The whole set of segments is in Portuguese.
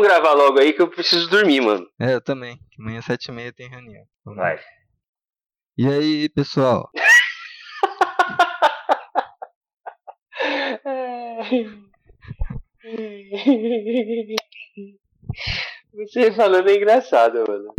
vamos gravar logo aí que eu preciso dormir, mano. É, eu também. Amanhã às sete e meia tem reunião. Vai. E aí, pessoal? Você falando é engraçado, mano.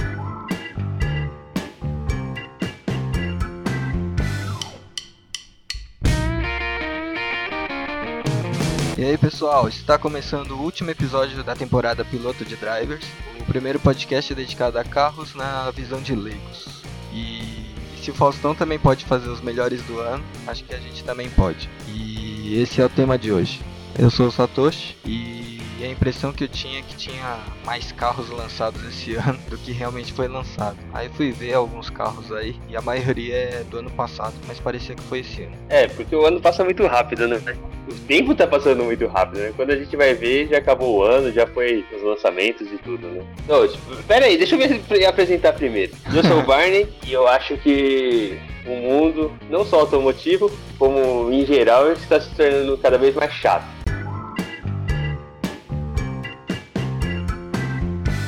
E aí, pessoal? Está começando o último episódio da temporada piloto de Drivers, o primeiro podcast dedicado a carros na visão de leigos. E se o Faustão também pode fazer os melhores do ano, acho que a gente também pode. E esse é o tema de hoje. Eu sou o Satoshi e a impressão que eu tinha é que tinha mais carros lançados esse ano do que realmente foi lançado. Aí fui ver alguns carros aí e a maioria é do ano passado, mas parecia que foi esse ano. É, porque o ano passa muito rápido, né? O tempo tá passando muito rápido, né? Quando a gente vai ver, já acabou o ano, já foi os lançamentos e tudo, né? Não, tipo, pera aí, deixa eu me apresentar primeiro. Eu sou o Barney e eu acho que o mundo, não só automotivo, como em geral, está se tornando cada vez mais chato.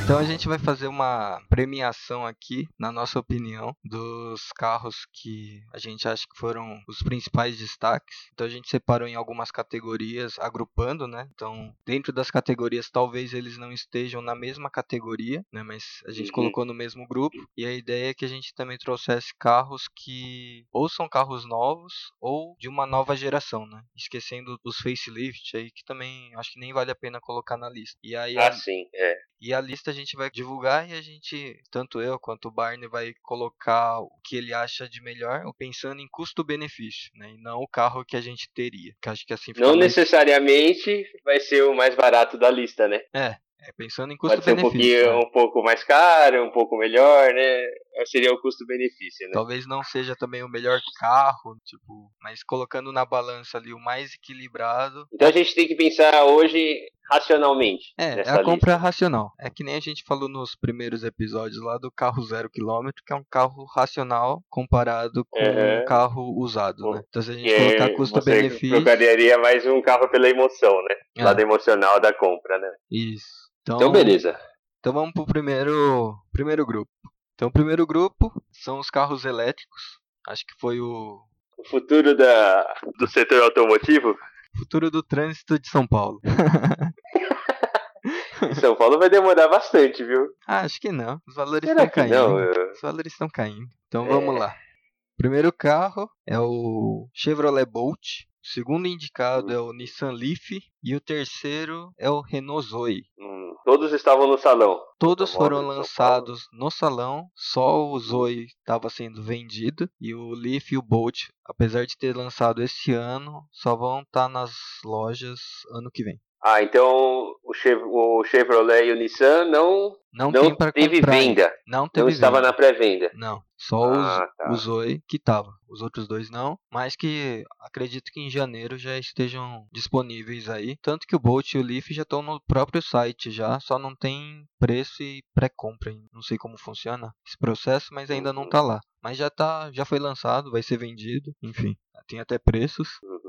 Então a gente vai fazer uma premiação aqui, na nossa opinião, dos carros que a gente acha que foram os principais destaques. Então a gente separou em algumas categorias, agrupando, né? Então, dentro das categorias, talvez eles não estejam na mesma categoria, né? Mas a gente uhum. colocou no mesmo grupo. E a ideia é que a gente também trouxesse carros que ou são carros novos ou de uma nova geração, né? Esquecendo os facelift aí, que também acho que nem vale a pena colocar na lista. E aí, ah, a... sim, é. E a lista a gente vai divulgar e a gente, tanto eu quanto o Barney, vai colocar o que ele acha de melhor, pensando em custo-benefício, né? E não o carro que a gente teria. Que acho que assim Não mais... necessariamente vai ser o mais barato da lista, né? É, é, pensando em custo-benefício. Pode ser um, pouquinho, né? um pouco mais caro, um pouco melhor, né? Seria o custo-benefício, né? Talvez não seja também o melhor carro, tipo, mas colocando na balança ali o mais equilibrado. Então a gente tem que pensar hoje racionalmente. É, é a compra racional. É que nem a gente falou nos primeiros episódios lá do carro zero quilômetro, que é um carro racional comparado com uhum. um carro usado, né? Então se a gente colocar custo-benefício... Você trocaria mais um carro pela emoção, né? É. Lado emocional da compra, né? Isso. Então, então beleza. Então vamos pro primeiro, primeiro grupo. Então o primeiro grupo são os carros elétricos. Acho que foi o. O futuro da, do setor automotivo? Futuro do trânsito de São Paulo. São Paulo vai demorar bastante, viu? Ah, acho que não. Os valores estão caindo. Não, eu... Os valores estão caindo. Então é... vamos lá. Primeiro carro é o Chevrolet Bolt. O segundo indicado hum. é o Nissan Leaf e o terceiro é o Renault Zoe. Hum, todos estavam no salão. Todos foram lançados no salão, só o Zoe estava sendo vendido e o Leaf e o Bolt, apesar de ter lançado esse ano, só vão estar tá nas lojas ano que vem. Ah, então o, Chevrolet e o Nissan não não, não teve comprar. venda. Não teve Não estava venda. na pré-venda. Não, só ah, os, tá. o Zoe que tava. Os outros dois não, mas que acredito que em janeiro já estejam disponíveis aí. Tanto que o Bolt e o Leaf já estão no próprio site já, só não tem preço e pré-compra. Não sei como funciona esse processo, mas ainda uhum. não tá lá. Mas já tá, já foi lançado, vai ser vendido, enfim, tem até preços. Uhum.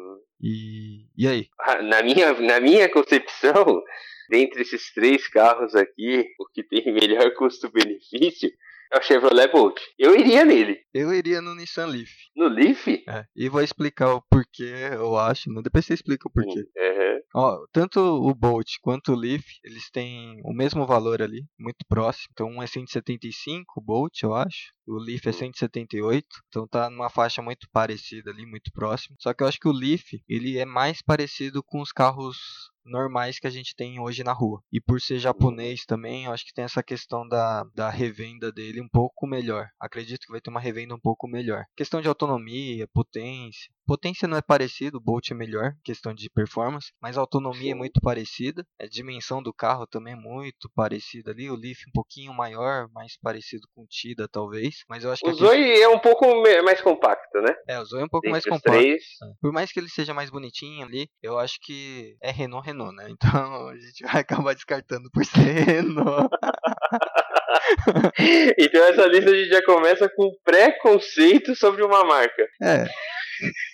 E, e aí? Ah, na minha, na minha concepção, dentre esses três carros aqui, o que tem melhor custo-benefício é o Chevrolet Bolt. Eu iria nele. Eu iria no Nissan Leaf. No Leaf? É. E vou explicar o porquê, eu acho. Né? Depois você explica o porquê. Uhum. Ó, tanto o Bolt quanto o Leaf, eles têm o mesmo valor ali, muito próximo. Então um é 175, o Bolt, eu acho. O Leaf é 178, então tá numa faixa muito parecida ali, muito próximo. Só que eu acho que o Leaf, ele é mais parecido com os carros normais que a gente tem hoje na rua. E por ser japonês também, eu acho que tem essa questão da, da revenda dele um pouco melhor. Acredito que vai ter uma revenda um pouco melhor. Questão de autonomia, potência. Potência não é parecido, o Bolt é melhor, questão de performance, mas a autonomia é muito parecida. A dimensão do carro também é muito parecida ali. O Leaf um pouquinho maior, mais parecido com o Tida, talvez. Mas eu acho que. O Zoe é um pouco mais compacto, né? É, o Zoe é um pouco mais compacto. É. Por mais que ele seja mais bonitinho ali, eu acho que é Renault Renault, né? Então a gente vai acabar descartando por ser Renault. então essa lista a gente já começa com preconceito sobre uma marca. É.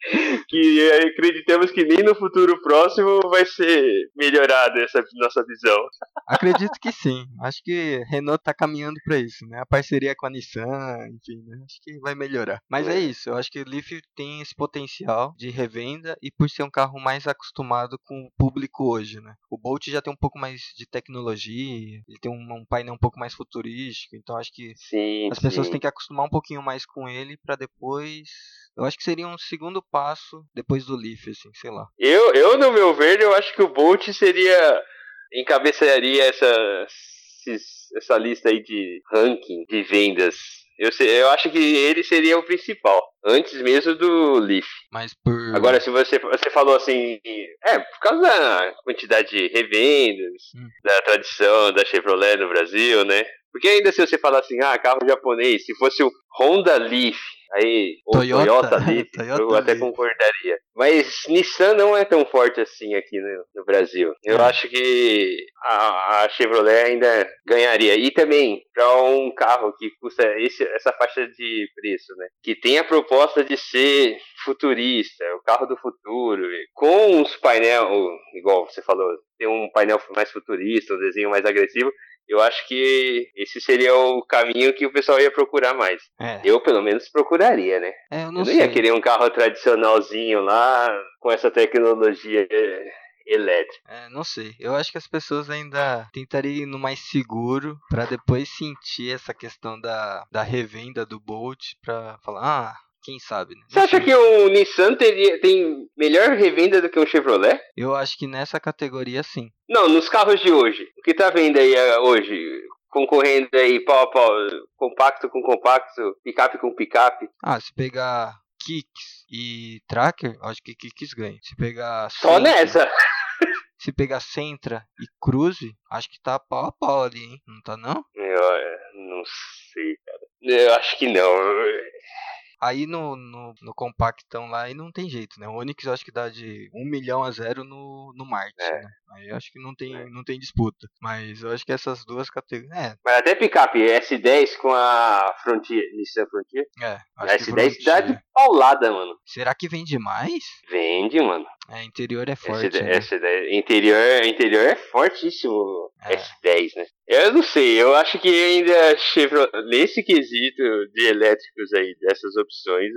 que acreditamos que nem no futuro próximo vai ser melhorada essa nossa visão. Acredito que sim. Acho que Renault tá caminhando para isso, né? A parceria com a Nissan, enfim, né? Acho que vai melhorar. Mas é. é isso, eu acho que o Leaf tem esse potencial de revenda e por ser um carro mais acostumado com o público hoje, né? O Bolt já tem um pouco mais de tecnologia, ele tem um, um painel um pouco mais futurístico, então acho que sim, as pessoas sim. têm que acostumar um pouquinho mais com ele para depois eu acho que seria um segundo passo depois do Leaf, assim, sei lá. Eu, eu no meu ver, eu acho que o Bolt seria. encabeçaria essa, essa lista aí de ranking de vendas. Eu, sei, eu acho que ele seria o principal, antes mesmo do Leaf. Mas por. Agora, se você, você falou assim. É, por causa da quantidade de revendas, hum. da tradição da Chevrolet no Brasil, né? Porque ainda se você falar assim, ah, carro japonês, se fosse o Honda Leaf, Aí, o Toyota, Toyota ali, Toyota eu até concordaria. Mas Nissan não é tão forte assim aqui no, no Brasil. Eu é. acho que a, a, Chevrolet ainda ganharia. E também, para um carro que custa esse, essa faixa de preço, né? Que tem a proposta de ser futurista, o carro do futuro, com uns painel, igual você falou, tem um painel mais futurista, um desenho mais agressivo, eu acho que esse seria o caminho que o pessoal ia procurar mais. É. Eu, pelo menos, procuraria, né? É, eu não, eu não ia querer um carro tradicionalzinho lá, com essa tecnologia elétrica. É, não sei. Eu acho que as pessoas ainda tentariam ir no mais seguro para depois sentir essa questão da, da revenda do Bolt para falar, ah, quem sabe, né? Você acha que o Nissan teria, tem melhor revenda do que um Chevrolet? Eu acho que nessa categoria sim. Não, nos carros de hoje. O que tá vendo aí uh, hoje? Concorrendo aí pau a pau, compacto com compacto, picape com picape. Ah, se pegar Kicks e Tracker, acho que Kicks ganha. Se pegar. Só Sentra, nessa! se pegar Sentra e Cruze, acho que tá pau a pau ali, hein? Não tá não? Eu é, não sei, cara. Eu acho que não. Aí no, no, no, compactão lá, aí não tem jeito, né? O Onix eu acho que dá de 1 milhão a zero no, no Marte, é. né? Aí eu acho que não tem, é. não tem disputa. Mas eu acho que essas duas categorias. É. Mas até picape S10 com a Frontier, Nissan Frontier. É, a S10 dá de paulada, mano. Será que vende mais? Vende, mano. É, interior é forte. S10, né? S10, interior, interior é fortíssimo. É. S10, né? Eu não sei, eu acho que ainda Chevrolet, nesse quesito de elétricos aí, dessas opções,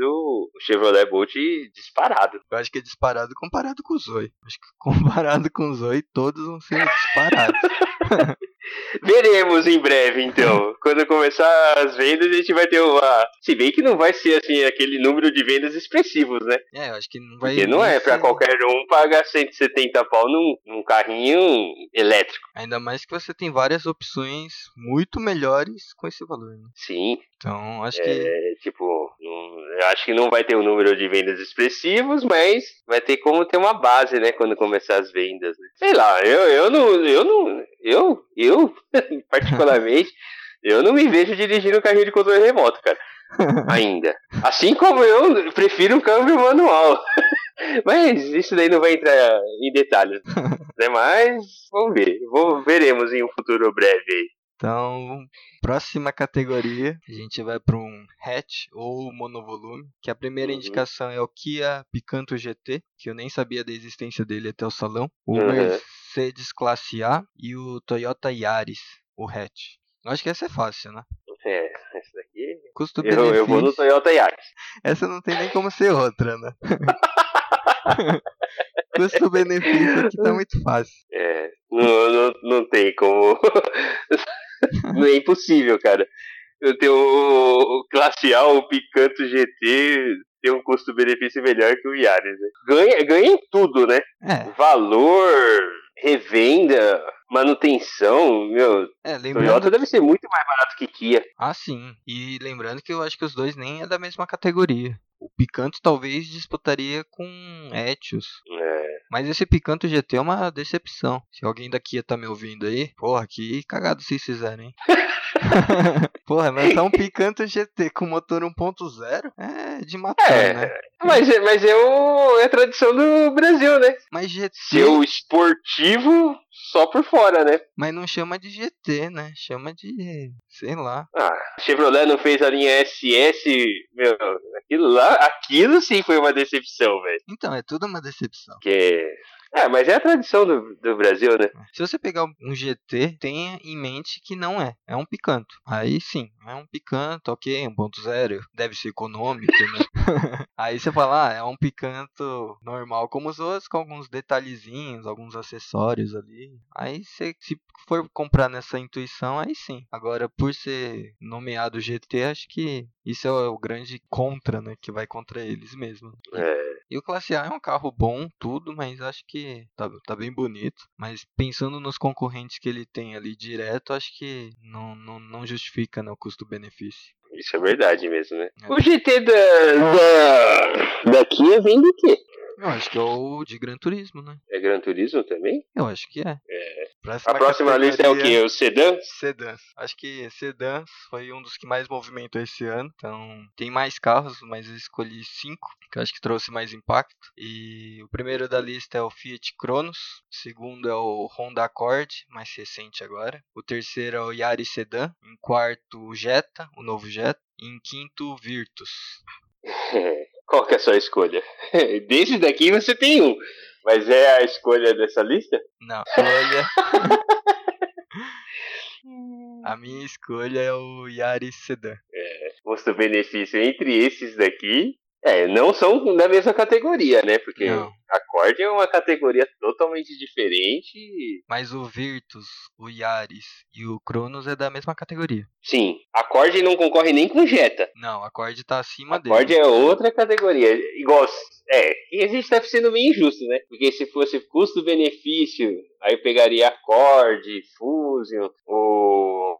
o, o Chevrolet Bolt disparado. Eu acho que é disparado comparado com o Zoe. Acho que comparado com o Zoe, todos vão ser disparados. Veremos em breve, então. Quando começar as vendas, a gente vai ter uma. Se bem que não vai ser assim aquele número de vendas expressivos, né? É, eu acho que não vai. Porque não é para qualquer um pagar 170 pau num, num carrinho elétrico. Ainda mais que você tem várias opções muito melhores com esse valor, né? Sim. Então, acho é, que. Tipo, eu acho que não vai ter um número de vendas expressivos, mas vai ter como ter uma base, né? Quando começar as vendas. Né? Sei lá, eu, eu não. Eu não. Eu, eu, particularmente, eu não me vejo dirigindo um carrinho de controle remoto, cara. Ainda. Assim como eu prefiro um câmbio manual. Mas isso daí não vai entrar em detalhes. Né? Mas vamos ver. Vou, veremos em um futuro breve aí. Então, próxima categoria, a gente vai para um hatch ou monovolume, que a primeira uhum. indicação é o Kia Picanto GT, que eu nem sabia da existência dele até o salão. O uhum. Mercedes Classe A e o Toyota Yaris, o hatch. Eu acho que essa é fácil, né? É, essa daqui. Custo eu, eu vou no Toyota Yaris. Essa não tem nem como ser outra, né? Custo-benefício aqui tá muito fácil. É, não, não, não tem como. não é impossível, cara. Eu tenho o, Classe A, o Picanto GT, tem um custo-benefício melhor que o Yaris. Né? Ganha, ganha em tudo, né? É. Valor, revenda, manutenção, meu. É, lembrando... Toyota deve ser muito mais barato que Kia. Ah, sim. E lembrando que eu acho que os dois nem é da mesma categoria. O Picanto talvez disputaria com Etios. É. Mas esse Picanto GT é uma decepção. Se alguém daqui tá me ouvindo aí, porra, que cagado vocês fizerem, hein? Porra, lançar um Picanto GT com motor 1.0 é de matar, É, né? mas, é- mas é, o, é a tradição do Brasil, né? Mas GT, Ser o esportivo só por fora, né? mas não chama de GT, né? Chama de, sei lá. Ah, Chevrolet não fez a linha SS, meu, aquilo lá, aquilo sim foi uma decepção, velho. Então, é tudo uma decepção. Que é, mas é a tradição do, do Brasil, né? Se você pegar um GT, tenha em mente que não é. É um picanto. Aí sim, é um picanto, ok, 1.0, deve ser econômico, né? Aí você fala, ah, é um picanto normal como os outros, com alguns detalhezinhos, alguns acessórios ali. Aí você, se for comprar nessa intuição, aí sim. Agora, por ser nomeado GT, acho que isso é o grande contra, né? Que vai contra eles mesmo. É, E o Classe A é um carro bom, tudo, mas acho que tá, tá bem bonito. Mas pensando nos concorrentes que ele tem ali direto, acho que não, não, não justifica né, o custo-benefício. isso é verdade mesmo, né? É. O GT da, da, da Kia vem do quê? Eu acho que é o de Gran Turismo, né? É Gran Turismo também? Eu acho que é. É. Próxima A próxima lista é o quê? O sedã? Sedãs. Acho que sedãs foi um dos que mais movimentou esse ano. Então, tem mais carros, mas eu escolhi cinco, que eu acho que trouxe mais impacto. E o primeiro da lista é o Fiat Cronos. O segundo é o Honda Accord, mais recente agora. O terceiro é o Yaris Sedan. Em quarto, o Jetta, o novo Jetta. E em quinto, o Virtus. Qual que é a sua escolha? Desses daqui você tem um. Mas é a escolha dessa lista? Não, escolha. A minha escolha é o Yaris Sedan. Custo-benefício entre esses daqui. É, não são da mesma categoria, né? Porque Não. Accord é uma categoria totalmente diferente. Mas o Virtus, o Yaris e o Cronos é da mesma categoria. Sim, Accord não concorre nem com Jetta. Não, a Accord tá acima dele. Accord é outra categoria. Igual. É, e a gente tá sendo meio injusto, né? Porque se fosse custo-benefício, aí pegaria Accord, Fusion, o.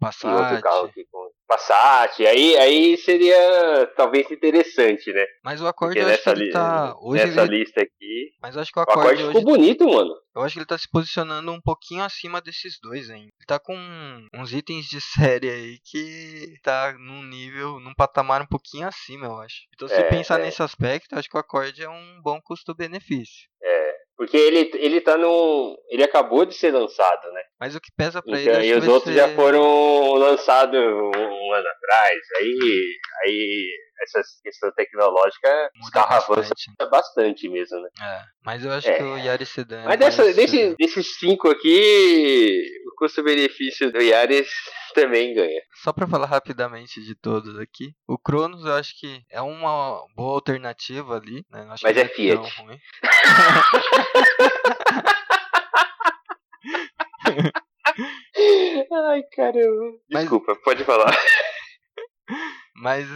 Que outro carro Passat. Passat, aí, aí seria talvez interessante, né? Mas o Accord Porque eu acho que ele tá. Hoje nessa ele... lista aqui. Mas eu acho que o O Accord Accord ficou hoje. bonito, mano. Eu acho que ele tá se posicionando um pouquinho acima desses dois ainda. Ele tá com uns itens de série aí que tá num nível, num patamar um pouquinho acima, eu acho. Então se É, pensar é. nesse aspecto, eu acho que o Accord é um bom custo-benefício. Porque ele, ele tá no. Ele acabou de ser lançado, né? Mas o que pesa pra ele Então, acho e os outros ser... já foram lançados um, um ano atrás. Aí, aí essa questão tecnológica, carros avançam bastante. né? bastante mesmo, né? É, mas eu acho É. que o Yaris Sedan é Mas dessa, desse, desses cinco aqui, o custo-benefício do Yaris também ganha. Só pra falar rapidamente de todos aqui, o Cronos eu acho que é uma boa alternativa ali, né? Mas é Fiat. ruim. Ai, caramba. Mas- Desculpa, pode falar. Mas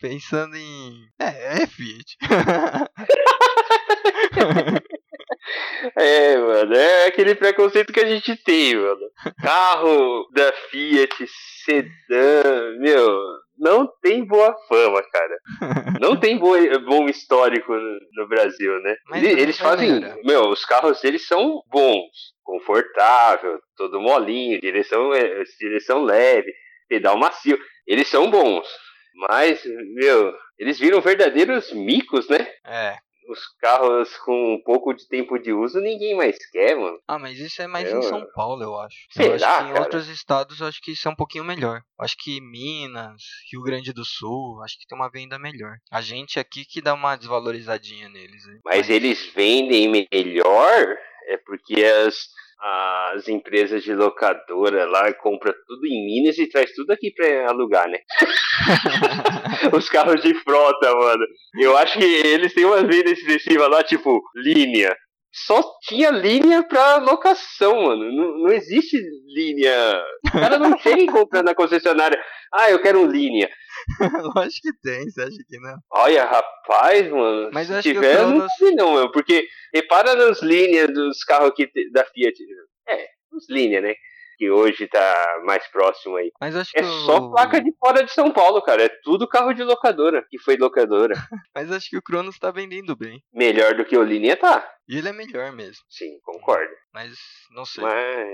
pensando em. É, é Fiat. É, mano, é aquele preconceito que a gente tem, mano. Carro da Fiat, sedã, meu, não tem boa fama, cara. Não tem boa, bom histórico no, no Brasil, né? Mas Eles, fazem, meu, os carros deles são bons, confortável, todo molinho, direção, é, direção leve, pedal macio. Eles são bons. Mas, meu, eles viram verdadeiros micos, né? É. os carros com um pouco de tempo de uso ninguém mais quer, mano. Ah, mas isso é mais Eu- em São Paulo, eu acho. eu Será, acho que em cara? outros estados eu acho que isso é um pouquinho melhor. Eu acho que Minas, Rio Grande do Sul, acho que tem uma venda melhor. A gente aqui que dá uma desvalorizadinha neles. né? Mas eles vendem melhor é porque as, as empresas de locadora lá compram tudo em Minas e traz tudo aqui pra alugar, né? Os carros de frota, mano. Eu acho que eles têm umas vendas excessivas lá, tipo, linha. Só tinha linha pra locação, mano. Não, não existe linha. O cara não chega e compra na concessionária. Ah, eu quero um linha. Lógico que tem, você acha que não? Olha, rapaz, mano. Mas se tiver, eu não sei não, meu. Porque repara nas linhas dos carros aqui da Fiat. É, as linhas, né? Que hoje tá mais próximo aí. Mas acho que É só o... placa de fora de São Paulo, cara. É tudo carro de locadora. Que foi locadora. Mas acho que o Cronos tá vendendo bem. Melhor do que o linha tá. E ele é melhor mesmo. Sim, concordo. Mas não sei. Mas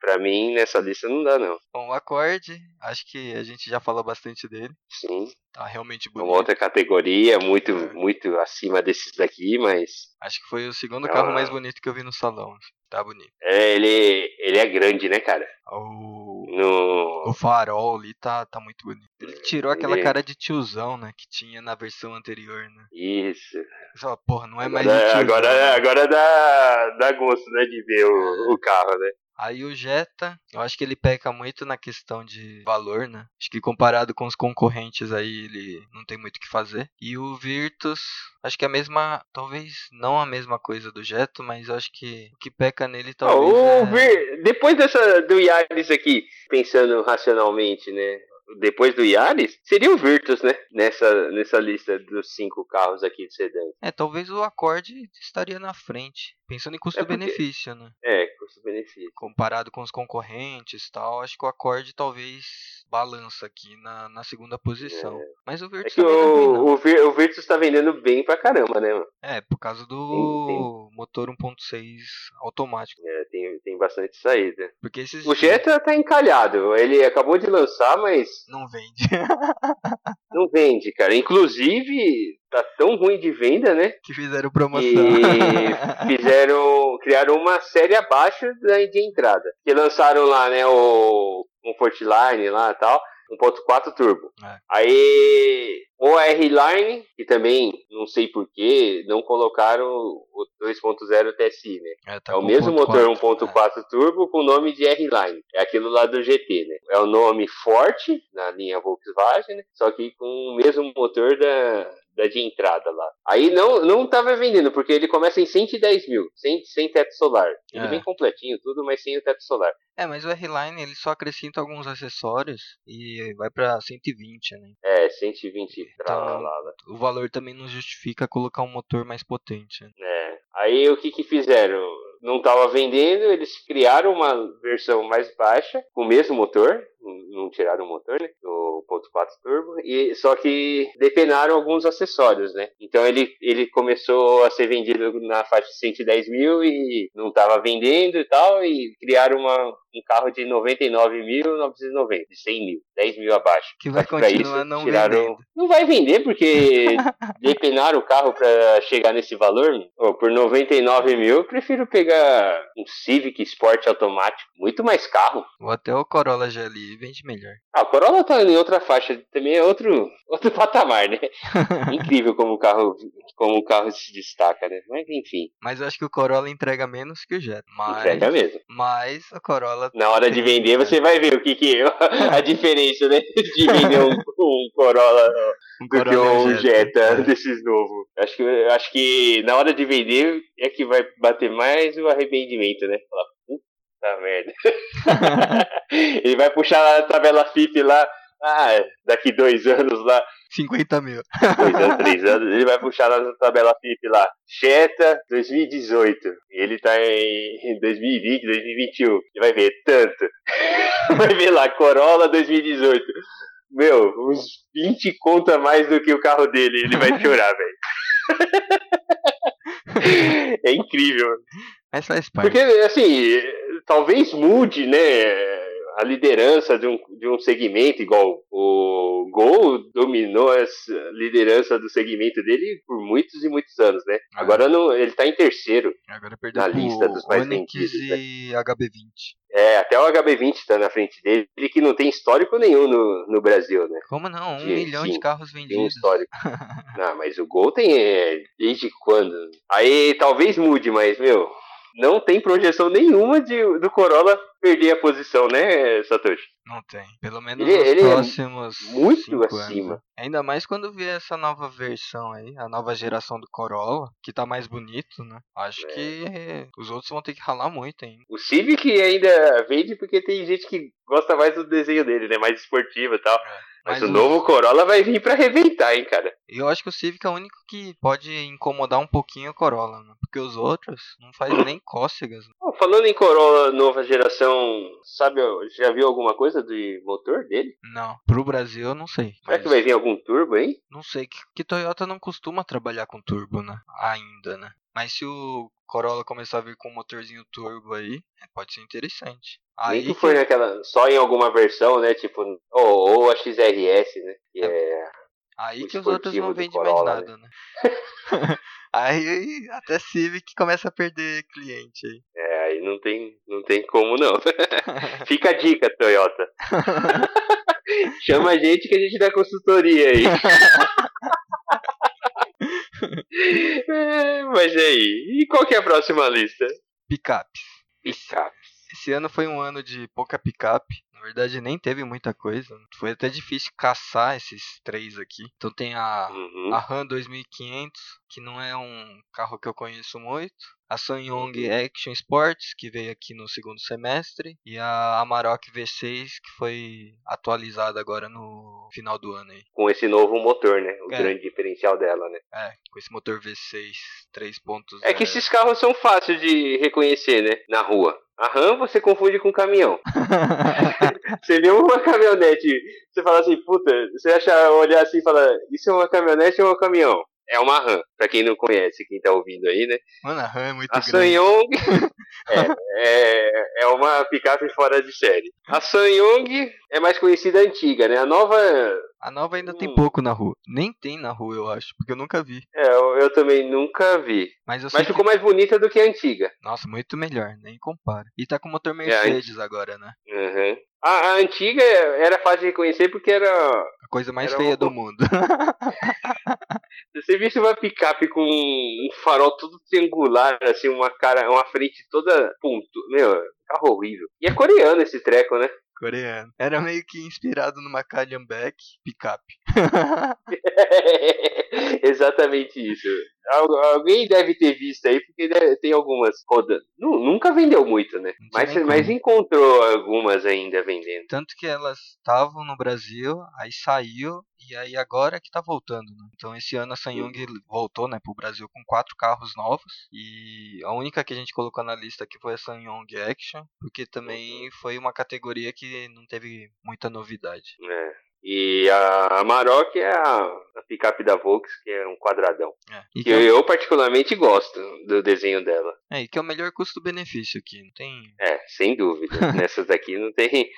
pra mim, nessa lista não dá, não. Bom, o acorde, acho que a gente já falou bastante dele. Sim. Tá realmente Uma bonito. outra categoria, muito, É. muito acima desses daqui, mas. Acho que foi o segundo Ah. carro mais bonito que eu vi no salão. Tá bonito. É, ele, ele é grande, né, cara? O, No. o farol ali tá, tá muito bonito. Ele tirou aquela Ele- cara de tiozão, né? Que tinha na versão anterior, né? Isso. Fala, porra, não é mais o Agora, tiozão. agora, né? agora dá, dá gosto, né, de ver o, o carro, né? Aí o Jetta, eu acho que ele peca muito na questão de valor, né? Acho que comparado com os concorrentes aí, ele não tem muito o que fazer. E o Virtus, acho que é a mesma, talvez não a mesma coisa do Jetta, mas eu acho que o que peca nele talvez o é... Vir- Depois dessa do Yaris aqui, pensando racionalmente, né? Depois do Yaris, seria o Virtus, né? Nessa, nessa lista dos cinco carros aqui de sedã. É, talvez o Accord estaria na frente, pensando em É custo-benefício, né? É, custo-benefício. Comparado com os concorrentes e tal, acho que o Accord talvez balança aqui na, na segunda posição. Mas o É Virtus que é ruim, não. o, o, Vir- o Virtus tá vendendo bem pra caramba, né, mano? É, por causa do motor 1.6 automático. É, bastante saída. Porque esses O Jetta tá encalhado. Ele acabou de lançar, mas não vende. não vende, cara. Inclusive, tá tão ruim de venda, né? que fizeram promoção. E fizeram. criaram uma série abaixo de entrada. Que lançaram lá, né, o Comfortline lá e tal. 1.4 turbo. É. Aí o R-Line, que também não sei porquê, não colocaram o 2.0 TSI, né? é, tá É o mesmo 1.4, motor 1.4 turbo com o nome de R-Line. É aquilo lá do GT, né? É o nome forte na linha Volkswagen, né? Só que com o mesmo motor da, da de entrada lá. Aí não, não tava vendendo, porque ele começa em 110 mil, sem, sem teto solar. Ele É. vem completinho, tudo, mas sem o teto solar. É, mas o R-Line ele só acrescenta alguns acessórios e vai pra 120, né? É, 120 pra Então- lá, lá. O valor também não justifica colocar um motor mais potente. né? É. Aí o que que fizeram? Não estava vendendo, eles criaram uma versão mais baixa, com o mesmo motor, não tiraram o motor, né? O 1.4 turbo, e só que depenaram alguns acessórios, né? Então ele, ele começou a ser vendido na faixa de 110 mil e não estava vendendo e tal, e criaram uma, um carro de 99.990, de 100 mil, 10 mil abaixo. Que vai continuar isso, não tiraram- vendendo. Não vai vender porque depenaram o carro pra chegar nesse valor. Ô, por 99 mil, eu prefiro pegar um Civic Sport automático. Muito mais carro. Ou até o Corolla GLI vende melhor. Ah, o Corolla tá em outra faixa. Também é outro, outro patamar, né? Incrível como o carro, como o carro se destaca, né? Mas enfim, Mas eu acho que o Corolla entrega menos que o Jetta. Mas, entrega mesmo. mas o Corolla Na hora de vender, você vai ver o que, que é a diferença, né? De vender um, um Corolla um do que Corolla um Jetta É. desses novos. Acho que, acho que na hora de vender é que vai bater mais o arrependimento, né? Falar, puta merda. Ele vai puxar lá a tabela FIP lá, ah, daqui dois anos lá, 50 mil. dois anos, três anos, ele vai puxar lá na tabela FIP lá, Jetta 2018. E ele tá em 2020, 2021. Ele vai ver tanto. Vai ver lá, Corolla 2018. Meu, uns 20 conta mais do que o carro dele. Ele vai chorar, velho. É incrível. Mas faz parte. Porque, assim, talvez mude, né? A liderança de um, de um segmento, igual o Gol dominou essa liderança do segmento dele por muitos e muitos anos, né? Ah. Agora não, ele tá em terceiro. Agora na lista dos mais Onix vendidos, né? e HB20. É, até o HB20 tá na frente dele, ele que não tem histórico nenhum no, no Brasil, né? Como não? Um Sim, milhão de sim. carros Tem um vendidos. histórico. não, mas o Gol tem é, desde quando? Aí talvez mude, mas, meu, não tem projeção nenhuma de, do Corolla perder a posição, né, Satoshi? Não tem. Pelo menos Ele- nos ele é próximos muito cinco acima. anos. né? Ainda mais quando vier essa nova versão aí, a nova geração do Corolla, que tá mais bonito, né? Acho É. que os outros vão ter que ralar muito ainda. O Civic ainda vende porque tem gente que gosta mais do desenho dele, né? Mais esportivo e tal. Mas, Mas o novo Corolla vai vir pra arrebentar, hein, cara. Eu acho que o Civic é o único que pode incomodar um pouquinho o Corolla, né? Porque os outros não faz nem cócegas. Né? Falando em Corolla nova geração, sabe, já viu alguma coisa de motor dele? Não, pro Brasil eu não sei. Será Mas que vai vir algum turbo, hein? não sei, que, que Toyota não costuma trabalhar com turbo, né? Ainda, né? Mas se o Corolla começar a vir com um motorzinho turbo aí, é, pode ser interessante. Nem Aí que foi naquela. Só em alguma versão, né? Tipo. Ou, ou a XRS, né? Que é. Aí o que os outros não do vendem mais nada, né? aí até Civic começa a perder cliente aí. É, aí não tem, não tem como não. Fica a dica, Toyota. Chama a gente que a gente dá consultoria aí. É, Mas aí? E qual que é a próxima lista? Picapes. Picape. Esse ano foi um ano de pouca picape. Na verdade, nem teve muita coisa. Foi até difícil caçar esses três aqui. Então tem a, Uhum. a Ram 2500, que não é um carro que eu conheço muito. A Sanyong Action Sports, que veio aqui no segundo semestre. E a Amarok V6, que foi atualizada agora no final do ano aí. Com esse novo motor, né? O É. grande diferencial dela, né? É, com esse motor V6 3.0. É que esses carros são fáceis de reconhecer, né? Na rua. A RAM você confunde com caminhão. Você vê uma caminhonete, você fala assim, puta, você acha olhar assim e fala, isso é uma caminhonete ou um caminhão? É uma RAM, pra quem não conhece, quem tá ouvindo aí, né? Mano, a Ram é muito A grande. Sanyong é, é, é uma picape fora de série. A Sanyong é mais conhecida antiga, né? A nova, A nova ainda tem Hum. pouco na rua. Nem tem na rua, eu acho, porque eu nunca vi. é, eu, eu também nunca vi. Mas Mas que... ficou mais bonita do que a antiga. Nossa, muito melhor, nem compara. E tá com motor É, Mercedes agora, né? Uhum. A, a antiga era fácil de reconhecer porque era A coisa mais feia uma- do mundo. Se você visse uma picape com um farol todo triangular, assim, uma cara, uma frente toda ponto, meu, carro horrível. E é coreano esse treco, né? Coreano. Era meio que inspirado numa Calhambeck picape. Exatamente isso. Al- alguém deve ter visto aí, porque deve- tem algumas rodando. Nu- Nunca vendeu muito, né? Mas, mas encontrou algumas ainda vendendo. Tanto que elas estavam no Brasil, aí saiu, e aí agora que tá voltando, né? Então esse ano a Sanyong voltou, né, pro Brasil com quatro carros novos. E a única que a gente colocou na lista aqui foi a Sanyong Action, porque também foi uma categoria que não teve muita novidade. né? E a Amarok é a, a picape da Volks, que é um quadradão. É. E Que que é, eu particularmente gosto do desenho dela. é, e que é o melhor custo-benefício aqui. Não tem. É, sem dúvida. Nessas daqui não tem,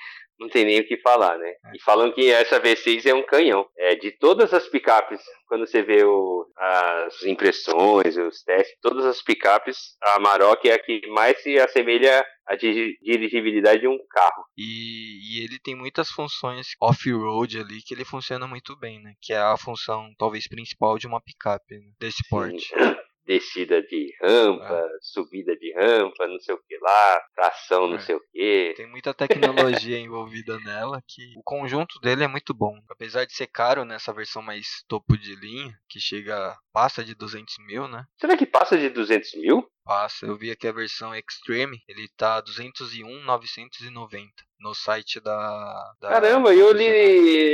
não tem nem o que falar, né? E falam que essa V6 é um canhão. É, de todas as picapes, quando você vê o- as impressões, os testes, todas as picapes, a Amarok é a que mais se assemelha à diri- dirigibilidade de um carro. E, e ele tem muitas funções off-road ali que ele funciona muito bem, né? Que é a função talvez principal de uma picape né? desse porte. Descida de rampa, subida de rampa, não sei o que lá, tração não É. sei o que. Tem muita tecnologia envolvida nela que o conjunto dele é muito bom. Apesar de ser caro nessa versão mais topo de linha, que chega passa de 200 mil, né? Será que passa de 200 mil? Passa. Eu vi aqui a versão Extreme, ele tá 201,990 no site da. da Caramba, eu li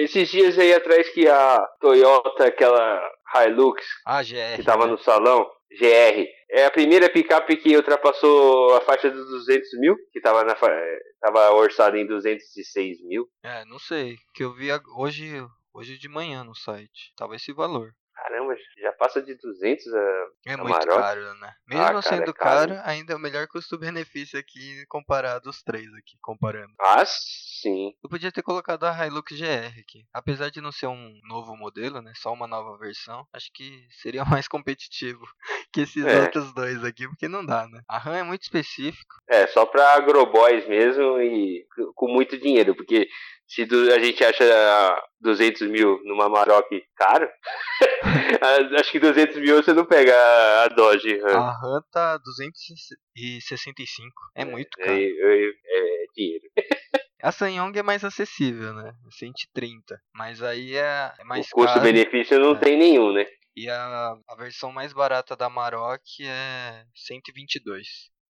esses dias aí atrás que a Toyota, aquela Hilux, Ah, GR. que tava né? no salão, GR, é a primeira picape que ultrapassou a faixa dos 200 mil, que tava, na, fa- tava orçada em 206 mil. É, não sei. Que eu vi hoje, hoje de manhã no site. Tava esse valor. Caramba, já passa de 200 a... É muito caro, né? Mesmo cara, sendo é caro. caro, ainda é o melhor custo-benefício aqui comparado os três aqui, comparando. Ah, sim. Eu podia ter colocado a Hilux GR aqui. Apesar de não ser um novo modelo, né? Só uma nova versão, acho que seria mais competitivo que esses É. outros dois aqui, porque não dá, né? A RAM é muito específico. É, só pra agroboys mesmo e com muito dinheiro, porque se du- a gente acha 200 mil numa Maroc caro, acho que 200 mil você não pega a- a Dodge Ram. A RAM tá 265. É muito É, caro. é, é dinheiro. A Sanyong é mais acessível, né? 130. Mas aí é, é mais o custo-benefício não É. tem nenhum, né? E a, a versão mais barata da Maroc é 122.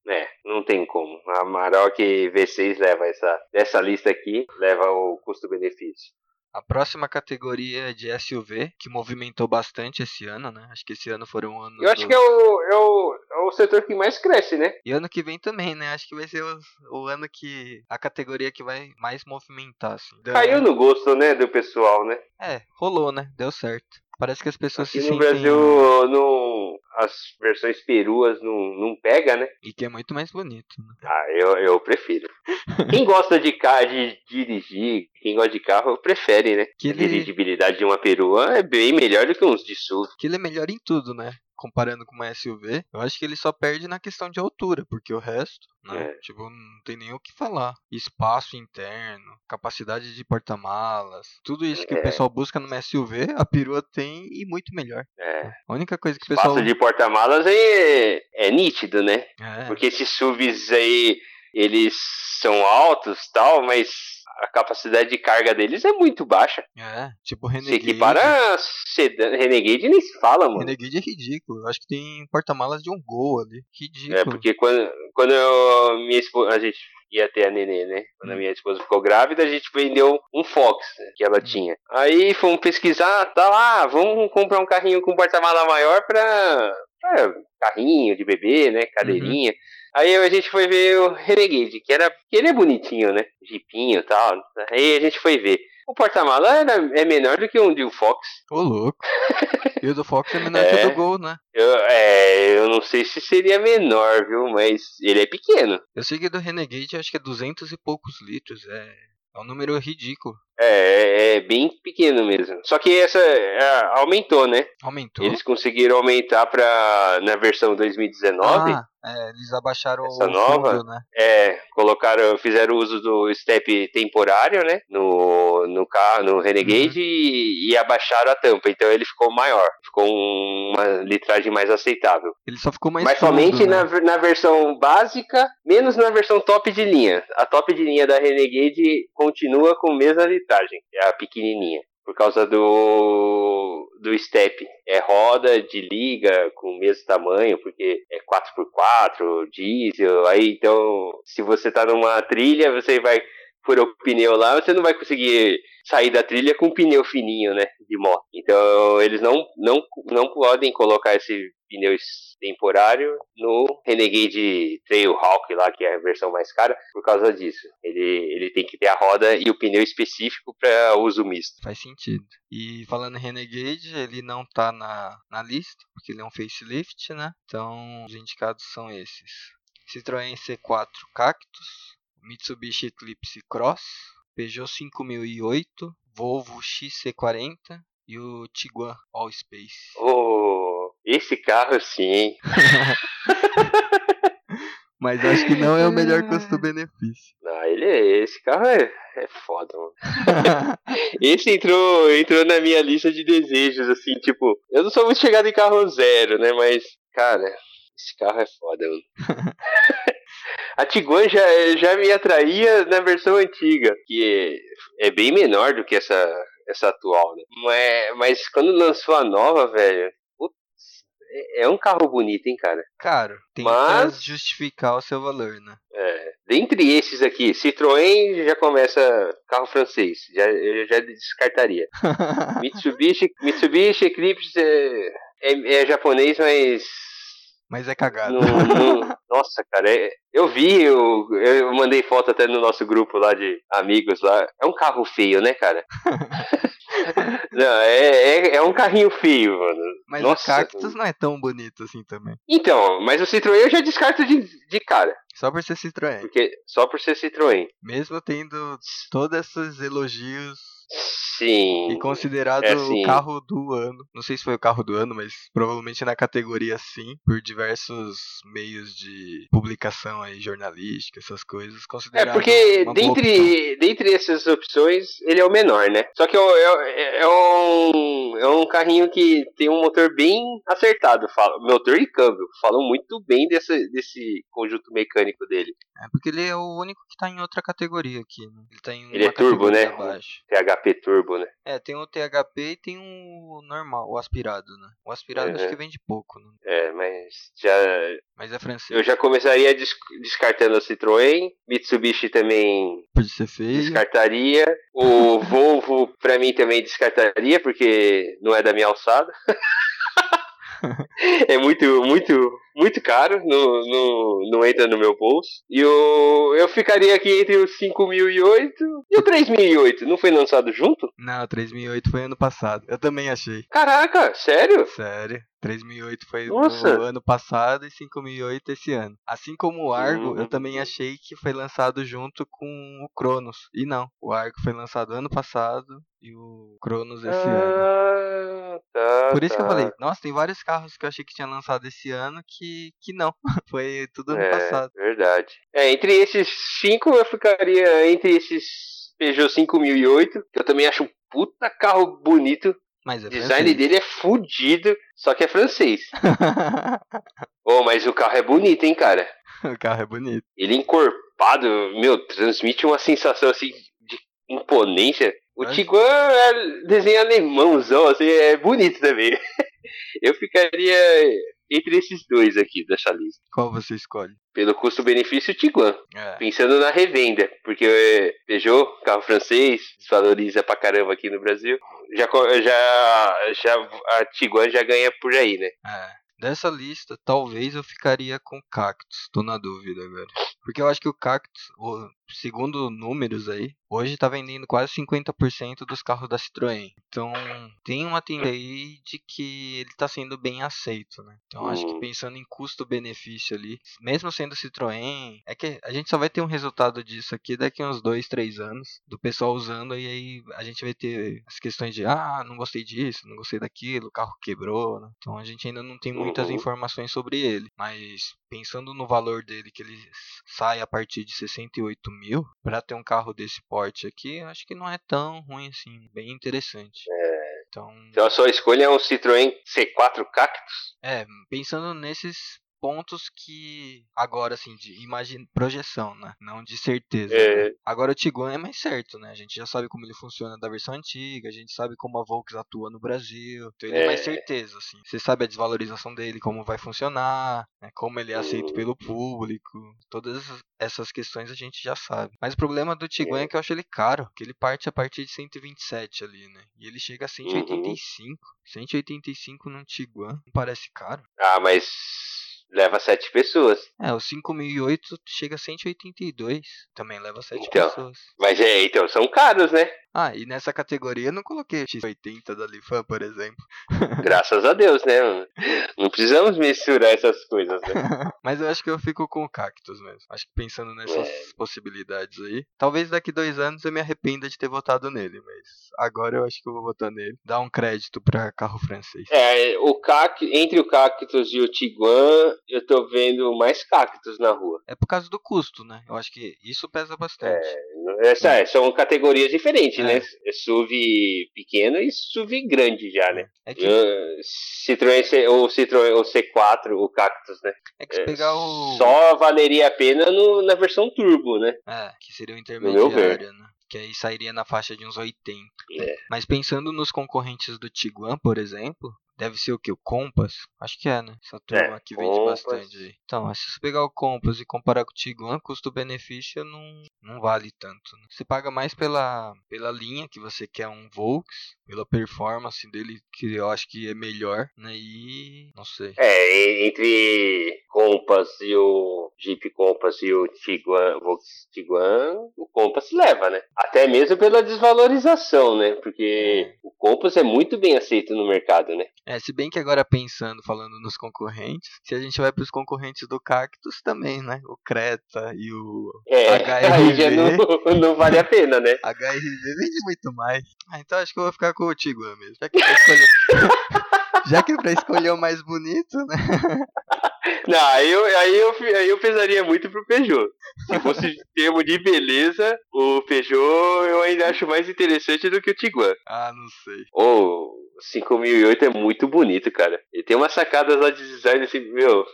É, não tem como. A Maroc V6 leva essa, dessa lista aqui, leva o custo-benefício. A próxima categoria é de SUV, que movimentou bastante esse ano, né? Acho que esse ano foram anos. Eu acho do- que é o, é, o, é o setor que mais cresce, né? E ano que vem também, né? Acho que vai ser o, o ano que. a categoria que vai mais movimentar, assim. Caiu no gosto, né, do pessoal, né? É, rolou, né? Deu certo. Parece que as pessoas Aqui se no sentem. Brasil, não, as versões peruas não, não pega, né? E que é muito mais bonito, né? Ah, eu, eu prefiro. quem gosta de, ca- de dirigir, quem gosta de carro, prefere, né? Que A ele, dirigibilidade de uma perua é bem melhor do que uns de SUV. que ele é melhor em tudo, né? Comparando com uma SUV, eu acho que ele só perde na questão de altura, porque o resto, né? É. Tipo, não tem nem o que falar. Espaço interno, capacidade de porta-malas, tudo isso que É. o pessoal busca numa SUV, a perua tem e muito melhor. É. A única coisa que o pessoal. Espaço de porta-malas é, é nítido, né? É, Porque esses SUVs aí, eles são altos tal, mas a capacidade de carga deles é muito baixa. é, tipo Se Renegade. equipara a sedã, Renegade nem se fala, mano. Renegade é ridículo. Eu acho que tem porta-malas de um gol ali. Ridículo. É, porque quando, quando eu, minha esposa, a gente ia ter a nenê, né? Quando a Hum. minha esposa ficou grávida, a gente vendeu um Fox né, que ela tinha. Aí fomos pesquisar, tá lá, vamos comprar um carrinho com porta-mala maior pra, pra carrinho de bebê, né? Cadeirinha. Aí a gente foi ver o Renegade, que era. ele é bonitinho, né? Jipinho e tal. Aí a gente foi ver. O porta-mala é menor do que um um Fox. Ô, louco. e o do Fox é menor É. que o do Gol, né? Eu, é, eu não sei se seria menor, viu? Mas ele é pequeno. Eu sei que do Renegade acho que é 200 e poucos litros. É, é um número ridículo. É, é bem pequeno mesmo. Só que essa é, aumentou, né? Aumentou. Eles conseguiram aumentar pra. na versão 2019. Ah, é, eles abaixaram Essa o nova? fundo, né? É, colocaram, fizeram uso do step temporário, né? No, no carro, no Renegade e, e abaixaram a tampa. Então ele ficou maior. Ficou um- uma litragem mais aceitável. Ele só ficou mais Mas fundo, somente né? na, na versão básica, menos na versão top de linha. A top de linha da Renegade continua com a mesma litragem, é a pequenininha. Por causa do, do step. É roda de liga com o mesmo tamanho, porque é 4x4, diesel. Aí então, se você tá numa trilha, você vai furar o pneu lá, você não vai conseguir sair da trilha com um pneu fininho, né? De moto. Então eles não, não, não podem colocar esse pneu temporário no Renegade Trailhawk lá, que é a versão mais cara, por causa disso. Ele, ele tem que ter a roda e o pneu específico para uso misto. Faz sentido. E falando em Renegade, ele não tá na, na lista, porque ele é um facelift, né? Então, os indicados são esses. Citroën C4 Cactus, Mitsubishi Eclipse Cross, Peugeot 5008, Volvo XC40 e o Tiguan All Space. Oh, esse carro sim, hein? Mas acho que não é o melhor custo-benefício. Não, ele é, esse carro é, é foda, mano. Esse entrou, entrou na minha lista de desejos, assim, tipo, eu não sou muito chegado em carro zero, né? Mas, cara, esse carro é foda, mano. A Tiguan já, já me atraía na versão antiga, que é, é bem menor do que essa, essa atual, né? Mas, mas quando lançou a nova, velho, é, é um carro bonito, hein, cara? Caro, tenta Mas- justificar o seu valor, né? É, dentre esses aqui, Citroën já começa carro francês, já, eu já descartaria. Mitsubishi, Mitsubishi Eclipse é, é, é japonês, mas Mas é cagado. não- não- nossa, cara, é- eu vi, eu, eu mandei foto até no nosso grupo lá de amigos lá. É um carro feio, né, cara? não, é, é, é um carrinho feio, mano. Mas Nossa, o Cactus não é tão bonito assim também. Então, mas o Citroën eu já descarto de, de cara, Só por ser Citroën. porque só por ser Citroën. Mesmo tendo todos esses elogios Sim. e considerado é assim. o carro do ano. Não sei se foi o carro do ano, mas provavelmente na categoria sim, por diversos meios de publicação aí, jornalística, essas coisas, É considerado porque boa opção. dentre, dentre essas opções, ele é o menor, né? Só que é, é, é um, é um carrinho que tem um motor bem acertado. Fala, motor e câmbio. Falam muito bem dessa, desse conjunto mecânico dele. É porque ele é o único que tá em outra categoria aqui, né? Ele tá em Ele é turbo, né? abaixo. THP Turbo, né? É, tem o THP e tem o normal, o aspirado, né? O aspirado acho Uhum. que vende pouco, né? É, mas já, Mas é francês. eu já começaria des- descartando a Citroën. Mitsubishi também Pode ser feio. descartaria. O Volvo, pra mim, também descartaria, porque não é da minha alçada. é muito, muito, muito caro, não, não, não entra no meu bolso. E o, eu ficaria aqui entre o 5008 e o 3008. Não foi lançado junto? Não, 3008 foi ano passado. Eu também achei. Caraca, sério? Sério. 3008 foi Nossa. no ano passado e 5008 esse ano. Assim como o Argo, eu Uhum. também achei que foi lançado junto com o Cronos. E não, o Argo foi lançado ano passado e o Cronos esse ano. Ah, tá, Por isso que eu tá. falei, nossa, tem vários carros que eu achei que tinha lançado esse ano que, que não. Foi tudo ano é, passado. verdade. É, entre esses cinco eu ficaria entre esses Peugeot 5008, que eu também acho um puta carro bonito. Mas é O design francês. dele é fudido, só que é francês. Oh, mas o carro é bonito, hein, cara? o carro é bonito. Ele encorpado, meu, transmite uma sensação assim de imponência. O Mas- Tiguan é desenho alemãozão, assim, é bonito também. Eu ficaria entre esses dois aqui dessa lista. Qual você escolhe? Pelo custo-benefício, Tiguan. É. Pensando na revenda, porque é, Peugeot, carro francês, desvaloriza pra caramba aqui no Brasil. Já, já, já a Tiguan já ganha por aí, né? É. Dessa lista, talvez eu ficaria com o Cactus. Tô na dúvida agora. Porque eu acho que o Cactus, segundo números aí, hoje tá vendendo quase 50% dos carros da Citroën. Então, tem uma tendência aí de que ele tá sendo bem aceito, né? Então, acho que Hum. pensando em custo-benefício ali, mesmo sendo Citroën, é que a gente só vai ter um resultado disso aqui daqui uns 2, 3 anos, do pessoal usando, e aí a gente vai ter as questões de, ah, não gostei disso, não gostei daquilo, o carro quebrou, né? Então a gente ainda não tem muitas Uhum. informações sobre ele. Mas pensando no valor dele, que ele sai a partir de 68 mil, pra ter um carro desse porte aqui, acho que não é tão ruim assim, bem interessante. Então, Então a sua escolha é um Citroën C4 Cactus. é, pensando nesses pontos que agora assim de imagem projeção, né? Não de certeza. É. né? Agora o Tiguan é mais certo, né? A gente já sabe como ele funciona da versão antiga, a gente sabe como a Volks atua no Brasil. Então ele é, mais É. certeza, assim. Você sabe a desvalorização dele, como vai funcionar, né? como ele é aceito pelo público. Todas essas- questões a gente já sabe. Mas o problema do Tiguan é, É. que eu acho ele caro, que ele parte a partir de 127 ali, né? E ele chega a Uhum. 185. 185 num Tiguan, não parece caro. Ah, mas leva sete pessoas. É, o 5008 chega a 182. Também leva 7 Então. pessoas. Mas é, então são caros, né? Ah, e nessa categoria eu não coloquei X80 da Lifan, por exemplo. Graças a Deus, né? Não precisamos misturar essas coisas, né? Mas eu acho que eu fico com o Cactus mesmo. Acho que pensando nessas É. possibilidades aí. Talvez daqui dois anos eu me arrependa de ter votado nele, mas agora eu acho que eu vou votar nele. Dar um crédito pra carro francês. É, o cac... entre o Cactus e o Tiguan, eu tô vendo mais cactus na rua. É por causa do custo, né? Eu acho que isso pesa bastante. Essa, é, são categorias diferentes, É. né? É SUV pequeno e SUV grande já, né? É que, Citroën C, ou Citroën ou C4, o Cactus, né? é que se pegar o. Só valeria a pena no- na versão turbo, né? É, que seria o intermediário, né? Que aí sairia na faixa de uns 80. É. Mas pensando nos concorrentes do Tiguan, por exemplo, deve ser o que? O Compass? Acho que é, né? Essa turma É, que vende Compass. bastante aí. Então, se você pegar o Compass e comparar com o Tiguan, custo-benefício não, não vale tanto. Né? Você paga mais pela, pela linha que você quer um Volks, pela performance dele, que eu acho que é melhor, né? E. não sei. É, entre Compass e o Jeep Compass e o Tiguan, Tiguan, o Compass leva, né? Até mesmo pela desvalorização, né? Porque o Compass é muito bem aceito no mercado, né? É, se bem que agora pensando, falando nos concorrentes, se a gente vai para os concorrentes do Cactus também, né? O Creta e o É, HRV. aí já não, não vale a pena, né? HRV vende muito mais. Ah, então acho que eu vou ficar com o Tiguan mesmo. Já que pra escolher, já que é pra escolher o mais bonito, né? Não, aí eu, aí eu, aí eu pesaria muito pro Peugeot. Se fosse em termo de beleza, o Peugeot eu ainda acho mais interessante do que o Tiguan. Ah, não sei. O 5008 é muito bonito, cara. Ele tem umas sacadas lá de design assim, meu,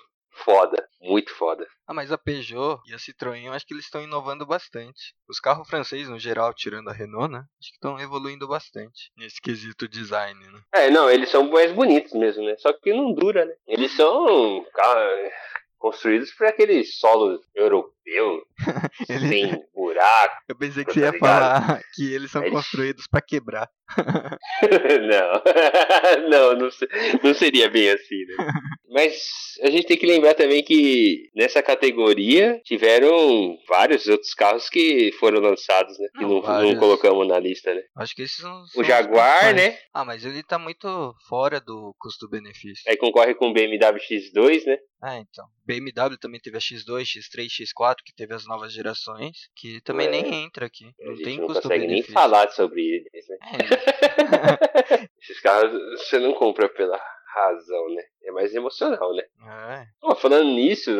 foda. Muito foda. Ah, mas a Peugeot e a Citroën, eu acho que eles estão inovando bastante. Os carros franceses, no geral, tirando a Renault, né? Acho que estão evoluindo bastante nesse quesito design, né? É, não, eles são mais bonitos mesmo, né? Só que não dura, né? Eles são carros construídos por aquele solo europeu, Eles- sem buraco. Eu pensei que Tá você ia falar que eles são Eles- construídos pra quebrar. não. não, não, não seria bem assim, né? Mas a gente tem que lembrar também que nessa categoria tiveram vários outros carros que foram lançados, né? Que não, não colocamos na lista, né? Acho que esses são. são o Jaguar, né? Ah, mas ele tá muito fora do custo-benefício. Aí concorre com o BMW X2, né? Ah, então. BMW também teve a X2, X3, X4, que teve as novas gerações, que também é. nem entra aqui. Não tem custo-benefício. Não consegue nem falar sobre eles, né? É. Esses carros você não compra pela razão, né? É mais emocional, né? Oh, falando nisso,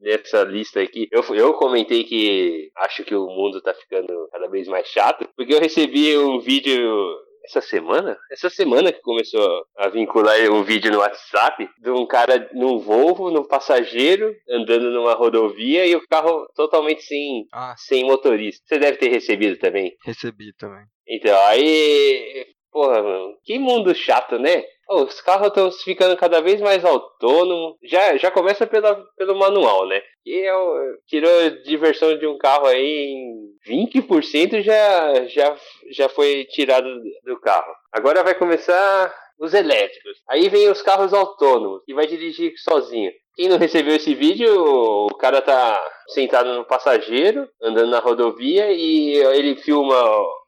nessa lista aqui, eu, eu comentei que acho que o mundo tá ficando cada vez mais chato, porque eu recebi um vídeo essa semana? Essa semana que começou a vincular um vídeo no WhatsApp de um cara num Volvo, num passageiro, andando numa rodovia e o carro totalmente sem, ah. sem motorista. Você deve ter recebido também? Recebi também. Então, aí. Porra, mano, que mundo chato, né? Os carros estão ficando cada vez mais autônomos. Já, já começa pela, pelo manual, né? E eu, tirou a diversão de um carro aí em 20% já, já, já foi tirado do carro. Agora vai começar os elétricos. Aí vem os carros autônomos, que vai dirigir sozinho. Quem não recebeu esse vídeo, o cara tá sentado no passageiro, andando na rodovia e ele filma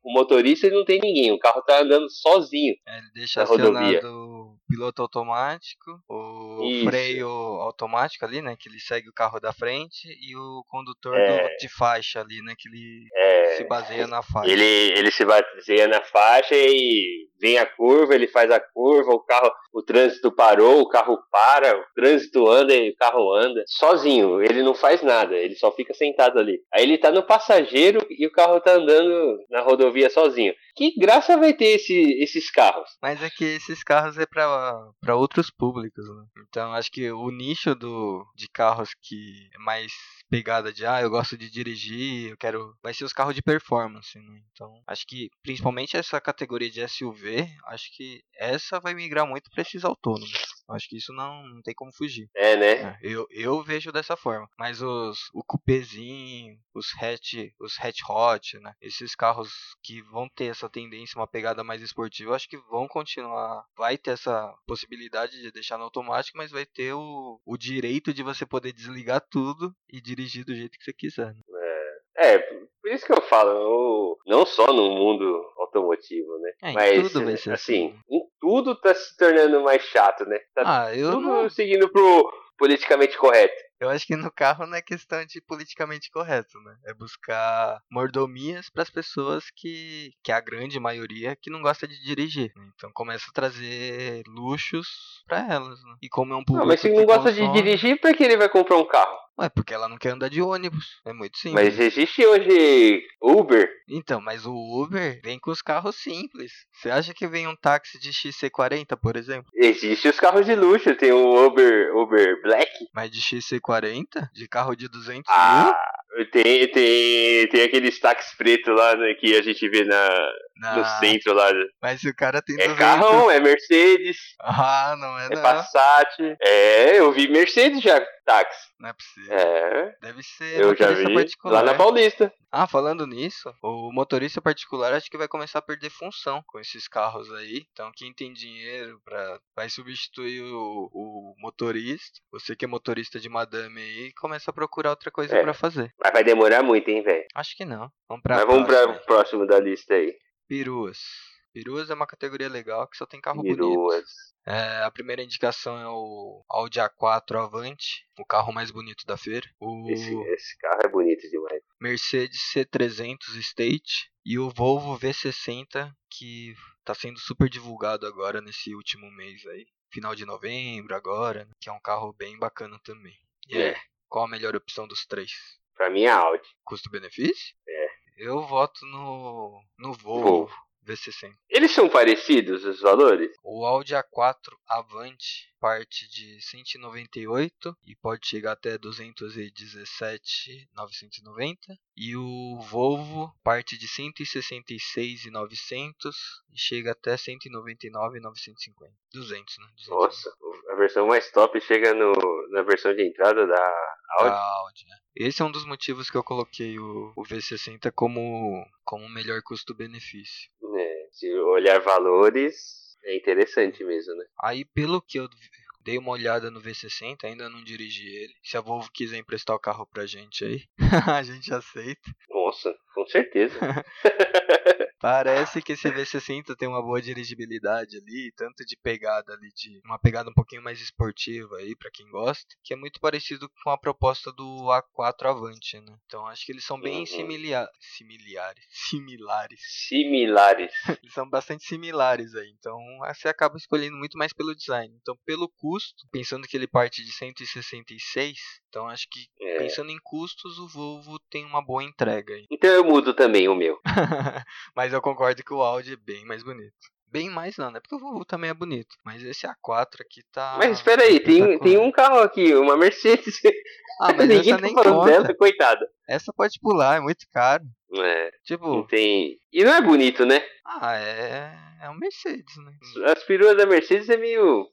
o motorista e não tem ninguém. O carro tá andando sozinho. É, ele deixa na rodovia. o piloto automático, o Isso. freio automático ali, né? Que ele segue o carro da frente e o condutor é. do, de faixa ali, né? Que ele é. se baseia na faixa. Ele, ele se baseia na faixa e vem a curva, ele faz a curva, o carro, o trânsito parou, o carro para, o trânsito anda o carro anda sozinho. Ele não faz nada ele só fica sentado ali. Aí ele tá no passageiro e o carro tá andando na rodovia sozinho. Que graça vai ter esse, esses carros? Mas é que esses carros é para outros públicos, né? Então acho que o nicho do, de carros que é mais pegada de ah, eu gosto de dirigir, eu quero. Vai ser os carros de performance, né? Então, acho que principalmente essa categoria de SUV, acho que essa vai migrar muito para esses autônomos. Acho que isso não, não tem como fugir. É, né? É, eu, eu vejo dessa forma. Mas os o cupezinho, os hatch, os hatch hot, né? Esses carros que vão ter essa tendência, uma pegada mais esportiva, acho que vão continuar. Vai ter essa possibilidade de deixar no automático, mas vai ter o, o direito de você poder desligar tudo e dirigir do jeito que você quiser. Né? É, é, por isso que eu falo, eu, não só no mundo automotivo, né? É, mas, assim, assim, em tudo tá se tornando mais chato, né? Tá ah, eu tudo não... seguindo pro politicamente correto. Eu acho que no carro não é questão de politicamente correto, né? É buscar mordomias para as pessoas que, que é a grande maioria, que não gosta de dirigir. Né? Então começa a trazer luxos para elas, né? E como é um público. Não, mas se não gosta consome... de dirigir, por que ele vai comprar um carro? Ué, porque ela não quer andar de ônibus. É muito simples. Mas existe hoje Uber. Então, mas o Uber vem com os carros simples. Você acha que vem um táxi de XC40, por exemplo? Existe os carros de luxo. Tem o Uber, Uber Black. Mas de XC40? De carro de 200 ah, mil? Tem, tem, tem aqueles táxis pretos lá né, que a gente vê na, no centro lá. Mas o cara tem É 200... carro, é Mercedes. Ah, não é, é não. Passat. É, eu vi Mercedes já, táxi. Não é possível. É. Deve ser eu já vi particular. lá na Paulista. Ah, falando nisso, o motorista particular acho que vai começar a perder função com esses carros aí. Então quem tem dinheiro para vai substituir o, o, motorista. Você que é motorista de madame aí, começa a procurar outra coisa é. para fazer. Mas vai demorar muito, hein, velho? Acho que não. Vamos pra Mas vamos para o próximo da lista aí. Peruas. Peruas é uma categoria legal que só tem carro Peruas. bonito. É, a primeira indicação é o Audi A4 Avante, o carro mais bonito da feira. O esse, esse carro é bonito demais. Mercedes C300 State e o Volvo V60 que está sendo super divulgado agora nesse último mês aí, final de novembro agora, né, que é um carro bem bacana também. E é. qual a melhor opção dos três? Para mim é Audi. Custo-benefício? É. Eu voto no no Volvo. Volvo. V60. Eles são parecidos os valores? O Audi A4 Avante parte de 198 e pode chegar até 217.990 e o Volvo parte de 166.900 e chega até 199.950. 200, né? 200, Nossa, a versão mais top chega no, na versão de entrada da Audi. Da Audi né? Esse é um dos motivos que eu coloquei o, o V60 como como melhor custo-benefício. É. se olhar valores, é interessante mesmo, né? Aí, pelo que eu dei uma olhada no V60, ainda não dirigi ele. Se a Volvo quiser emprestar o carro pra gente aí, a gente aceita. Nossa, com certeza. Parece que esse V60 tem uma boa dirigibilidade ali, tanto de pegada ali, de uma pegada um pouquinho mais esportiva aí, para quem gosta, que é muito parecido com a proposta do A4 Avante, né? Então acho que eles são bem uhum. similares. Similares. Similares. Similares. eles são bastante similares aí. Então você acaba escolhendo muito mais pelo design. Então, pelo custo, pensando que ele parte de 166, então acho que é. pensando em custos, o Volvo tem uma boa entrega. Então eu mudo também o meu. Mas eu concordo que o Audi é bem mais bonito. Bem mais não, né? Porque o Volvo também é bonito. Mas esse A4 aqui tá. Mas espera aí, tem, tem um carro aqui, uma Mercedes. Ah, mas Ninguém essa tá nem conta. dela, coitada. Essa pode pular, é muito caro. É. Tipo. Não tem... E não é bonito, né? Ah, é. É um Mercedes, né? As peruas da Mercedes é meio.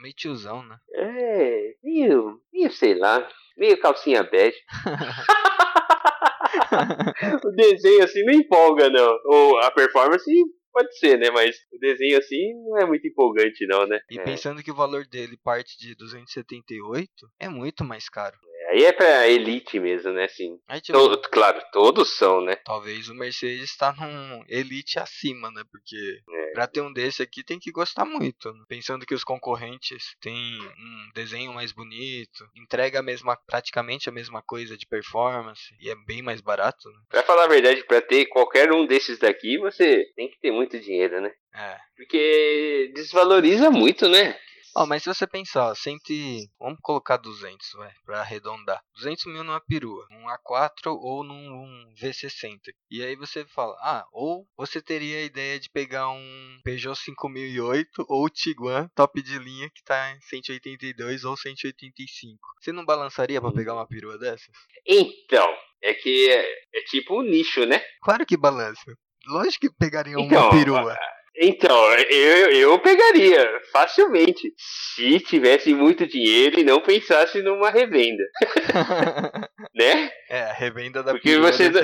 Meio tiozão, né? É, meio. meio sei lá. Meio calcinha bege. o desenho assim não empolga, não. Ou a performance pode ser, né? Mas o desenho assim não é muito empolgante, não, né? E é. pensando que o valor dele parte de 278, é muito mais caro. Aí é pra elite mesmo, né? Assim, Aí, tipo, to claro, todos são, né? Talvez o Mercedes tá num elite acima, né? Porque é. pra ter um desse aqui tem que gostar muito. Né? Pensando que os concorrentes têm um desenho mais bonito, entrega a mesma, praticamente a mesma coisa de performance e é bem mais barato. Né? Pra falar a verdade, pra ter qualquer um desses daqui, você tem que ter muito dinheiro, né? É. Porque desvaloriza muito, né? Ó, oh, mas se você pensar, cento vamos colocar 200, vai, pra arredondar. 200 mil numa perua, um A4 ou num V60. E aí você fala, ah, ou você teria a ideia de pegar um Peugeot 5008 ou Tiguan top de linha que tá em 182 ou 185. Você não balançaria para pegar uma perua dessas? Então, é que é, é tipo um nicho, né? Claro que balança. Lógico que pegaria então, uma perua. Então, eu, eu pegaria facilmente. Se tivesse muito dinheiro e não pensasse numa revenda. né? É, a revenda da porque você não,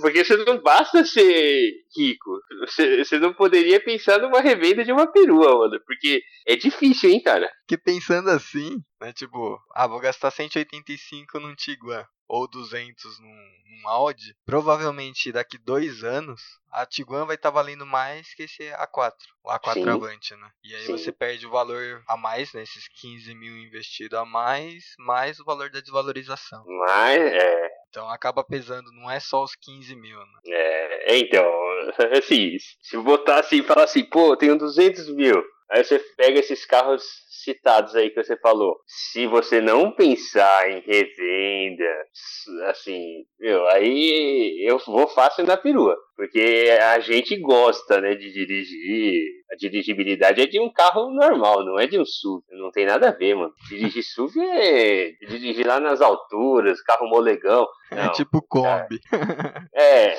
Porque você não basta ser rico. Você, você não poderia pensar numa revenda de uma perua, mano. Porque é difícil, hein, cara? Que pensando assim, né? Tipo, ah, vou gastar 185 num Tiguan ou 200 num, num Audi, provavelmente daqui dois anos a Tiguan vai estar tá valendo mais que esse A4, o A4 Sim. Avante, né? E aí Sim. você perde o valor a mais, né? Esses 15 mil investido a mais, mais o valor da desvalorização. Mas, é. Então acaba pesando, não é só os 15 mil, né? É, então, assim, se botar assim e falar assim, pô, eu tenho 200 mil, aí você pega esses carros citados aí que você falou, se você não pensar em revenda, assim, meu, aí eu vou fácil na perua. Porque a gente gosta, né, de dirigir. A dirigibilidade é de um carro normal, não é de um SUV. Não tem nada a ver, mano. Dirigir SUV é dirigir lá nas alturas, carro molegão. É não, é tipo Kombi. É,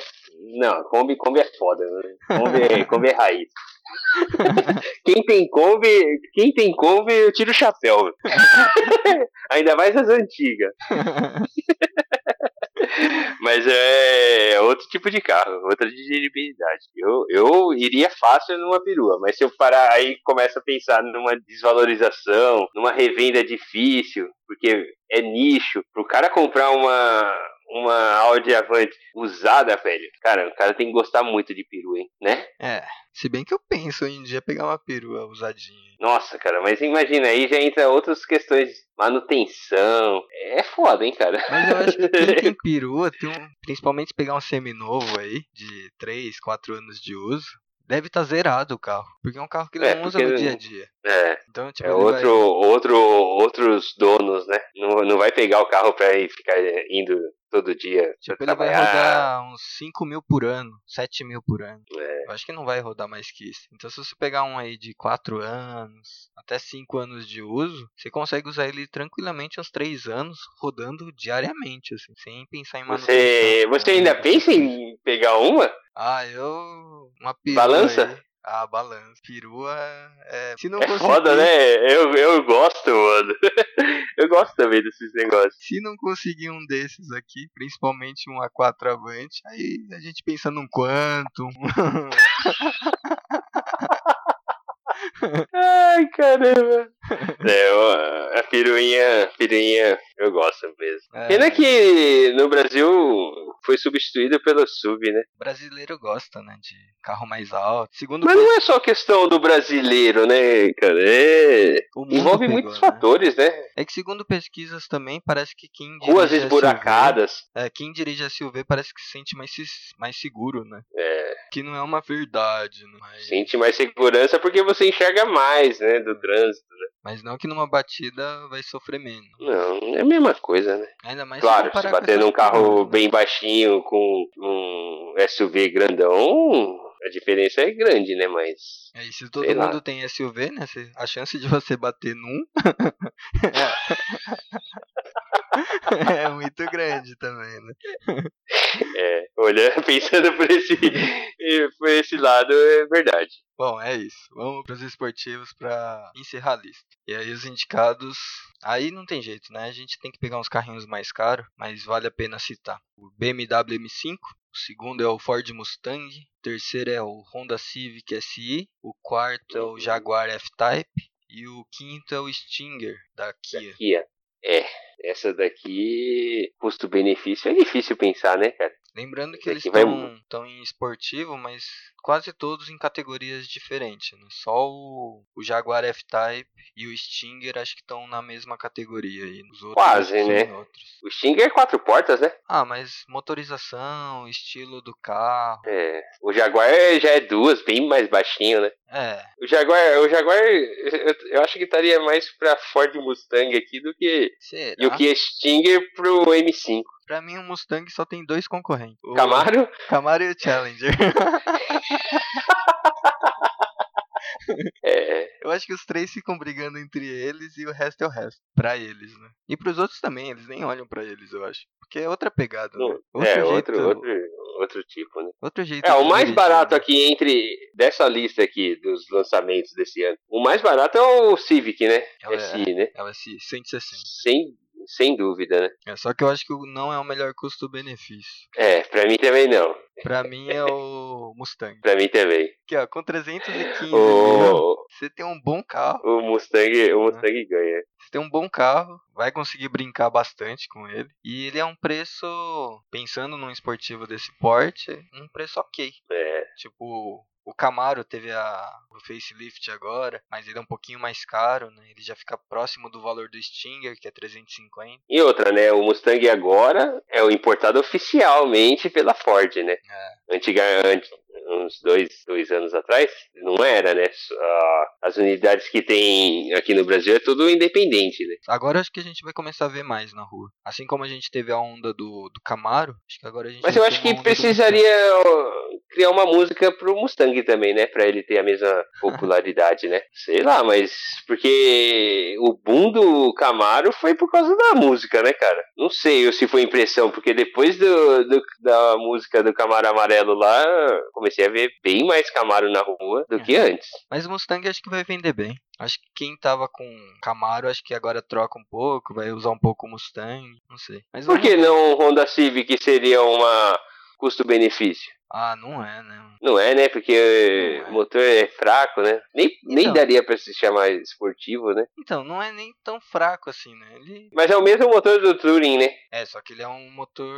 não, Kombi, Kombi é foda, né? Kombi, é, Kombi é raiz. quem tem Kombi, quem tem Kombi, eu tiro o chapéu. Ainda mais as antigas. Mas é outro tipo de carro, outra dirigibilidade. Eu, eu iria fácil numa perua, mas se eu parar aí começo a pensar numa desvalorização, numa revenda difícil, porque é nicho, pro cara comprar uma, uma Audi Avante usada, velho, cara, o cara tem que gostar muito de perua, hein, né? É, se bem que eu penso em um dia pegar uma perua usadinha. Nossa, cara, mas imagina, aí já entra outras questões de manutenção. É foda, hein, cara? Mas eu acho que quem tem perua, tem um, principalmente pegar um seminovo aí, de 3, 4 anos de uso, deve estar tá zerado o carro. Porque é um carro que ele é, não usa no dia a dia. É. Então, tipo, é outro, vai... outro, outros donos, né? Não, não vai pegar o carro pra ir ficar indo todo dia. Tipo, ele vai rodar uns 5 mil por ano, 7 mil por ano. É. Eu acho que não vai rodar mais que isso. Então, se você pegar um aí de 4 anos, até 5 anos de uso, você consegue usar ele tranquilamente uns 3 anos, rodando diariamente, assim, sem pensar em manutenção. Você, você ainda pensa em pegar uma? Ah, eu. Uma perua. Balança? Aí. Ah, balança. Perua é. Se não é conseguir... foda, né? Eu, eu gosto, mano. eu gosto também desses negócios. Se não conseguir um desses aqui, principalmente um A4 Avante, aí a gente pensa num Quantum. Ai, caramba. É, a piruinha, piruinha eu gosto mesmo. É. Pena que no Brasil foi substituído pelo sub, né? O brasileiro gosta, né, de carro mais alto. Segundo Mas não é só questão do brasileiro, né, cara? É... Envolve pegou, muitos né? fatores, né? É que segundo pesquisas também, parece que quem Ruas esburacadas. SUV, é, quem dirige SUV parece que se sente mais, mais seguro, né? É. Que não é uma verdade, né? Mas... Sente mais segurança porque você enxerga mais, né, do trânsito, né? Mas não que numa batida vai sofrer menos. Não, é a mesma coisa, né? Ainda mais Claro, se, se bater num carro né? bem baixinho com um SUV grandão, a diferença é grande, né? Mas. É, e se todo mundo lá. tem SUV, né? A chance de você bater num. é muito grande também, né? É, olhando, pensando por esse, por esse lado, é verdade. Bom, é isso. Vamos para os esportivos para encerrar a lista. E aí os indicados, aí não tem jeito, né? A gente tem que pegar uns carrinhos mais caros, mas vale a pena citar. O BMW M5, o segundo é o Ford Mustang, o terceiro é o Honda Civic SI, o quarto é o Jaguar F-Type e o quinto é o Stinger da Kia. Da Kia. É, essa daqui, custo-benefício, é difícil pensar, né, cara? Lembrando que eles estão vai... em esportivo, mas quase todos em categorias diferentes. Né? Só o, o Jaguar F-Type e o Stinger acho que estão na mesma categoria. aí. Os outros quase, né? Outros. O Stinger é quatro portas, né? Ah, mas motorização, estilo do carro. É. O Jaguar já é duas, bem mais baixinho, né? É. O Jaguar, o Jaguar eu, eu acho que estaria mais pra Ford Mustang aqui do que. Será? E o que é Stinger pro M5. Pra mim, o Mustang só tem dois concorrentes. O Camaro? Camaro e o Challenger. é. Eu acho que os três ficam brigando entre eles e o resto é o resto. Pra eles, né? E pros outros também, eles nem olham pra eles, eu acho. Porque é outra pegada, né? Outro é, jeito... outro, outro, outro tipo, né? Outro jeito. É, o mais dirigir, barato né? aqui entre. dessa lista aqui dos lançamentos desse ano. O mais barato é o Civic, né? É o SI, né? É o SI, 160. Sem sem dúvida, né? É, só que eu acho que não é o melhor custo-benefício. É, pra mim também não. Pra mim é o Mustang. pra mim também. Aqui, ó, com 315 o... você tem um bom carro. O Mustang, o Mustang né? ganha. Você tem um bom carro, vai conseguir brincar bastante com ele. E ele é um preço, pensando num esportivo desse porte, um preço ok. É. Tipo, o Camaro teve a, o facelift agora, mas ele é um pouquinho mais caro, né? Ele já fica próximo do valor do Stinger, que é 350. E outra, né? O Mustang agora é o importado oficialmente pela Ford, né? É. Antiga, uns dois, dois anos atrás, não era, né? As unidades que tem aqui no Brasil é tudo independente, né? Agora acho que a gente vai começar a ver mais na rua. Assim como a gente teve a onda do, do Camaro, acho que agora a gente Mas eu acho que precisaria criar uma música pro Mustang também, né? Pra ele ter a mesma popularidade, né? Sei lá, mas porque o boom do Camaro foi por causa da música, né, cara? Não sei se foi impressão, porque depois do, do da música do Camaro Amarelo lá, comecei a ver bem mais Camaro na rua do que antes. Mas o Mustang acho que vai vender bem. Acho que quem tava com Camaro, acho que agora troca um pouco, vai usar um pouco o Mustang, não sei. Mas Por que não o Honda Civic seria uma custo-benefício? Ah, não é, né? Não é, né? Porque é. o motor é fraco, né? Nem, então, nem daria pra se chamar esportivo, né? Então, não é nem tão fraco assim, né? Ele... Mas é o mesmo motor do Touring, né? É, só que ele é um motor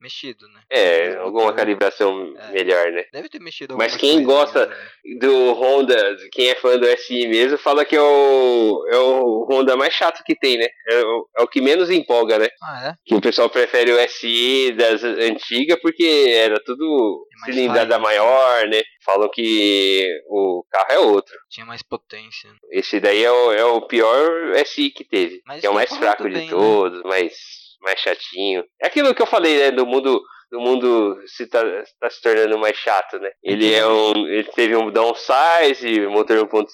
mexido, né? É, alguma motor... calibração é. melhor, né? Deve ter mexido Mas quem gosta né? do Honda, quem é fã do SI mesmo, fala que é o, é o Honda mais chato que tem, né? É o, é o que menos empolga, né? Ah, é? Que o pessoal prefere o SI das antigas porque era tudo é cilindrada maior, né? Falam que o carro é outro. Tinha mais potência. Esse daí é o, é o pior SI que teve. Mas que é o mais fraco de bem, né? todos, né? mais, mais chatinho. É aquilo que eu falei, né? Do mundo do mundo se tá, tá, se tornando mais chato, né? Ele é um, ele teve um downsize, motor 1.5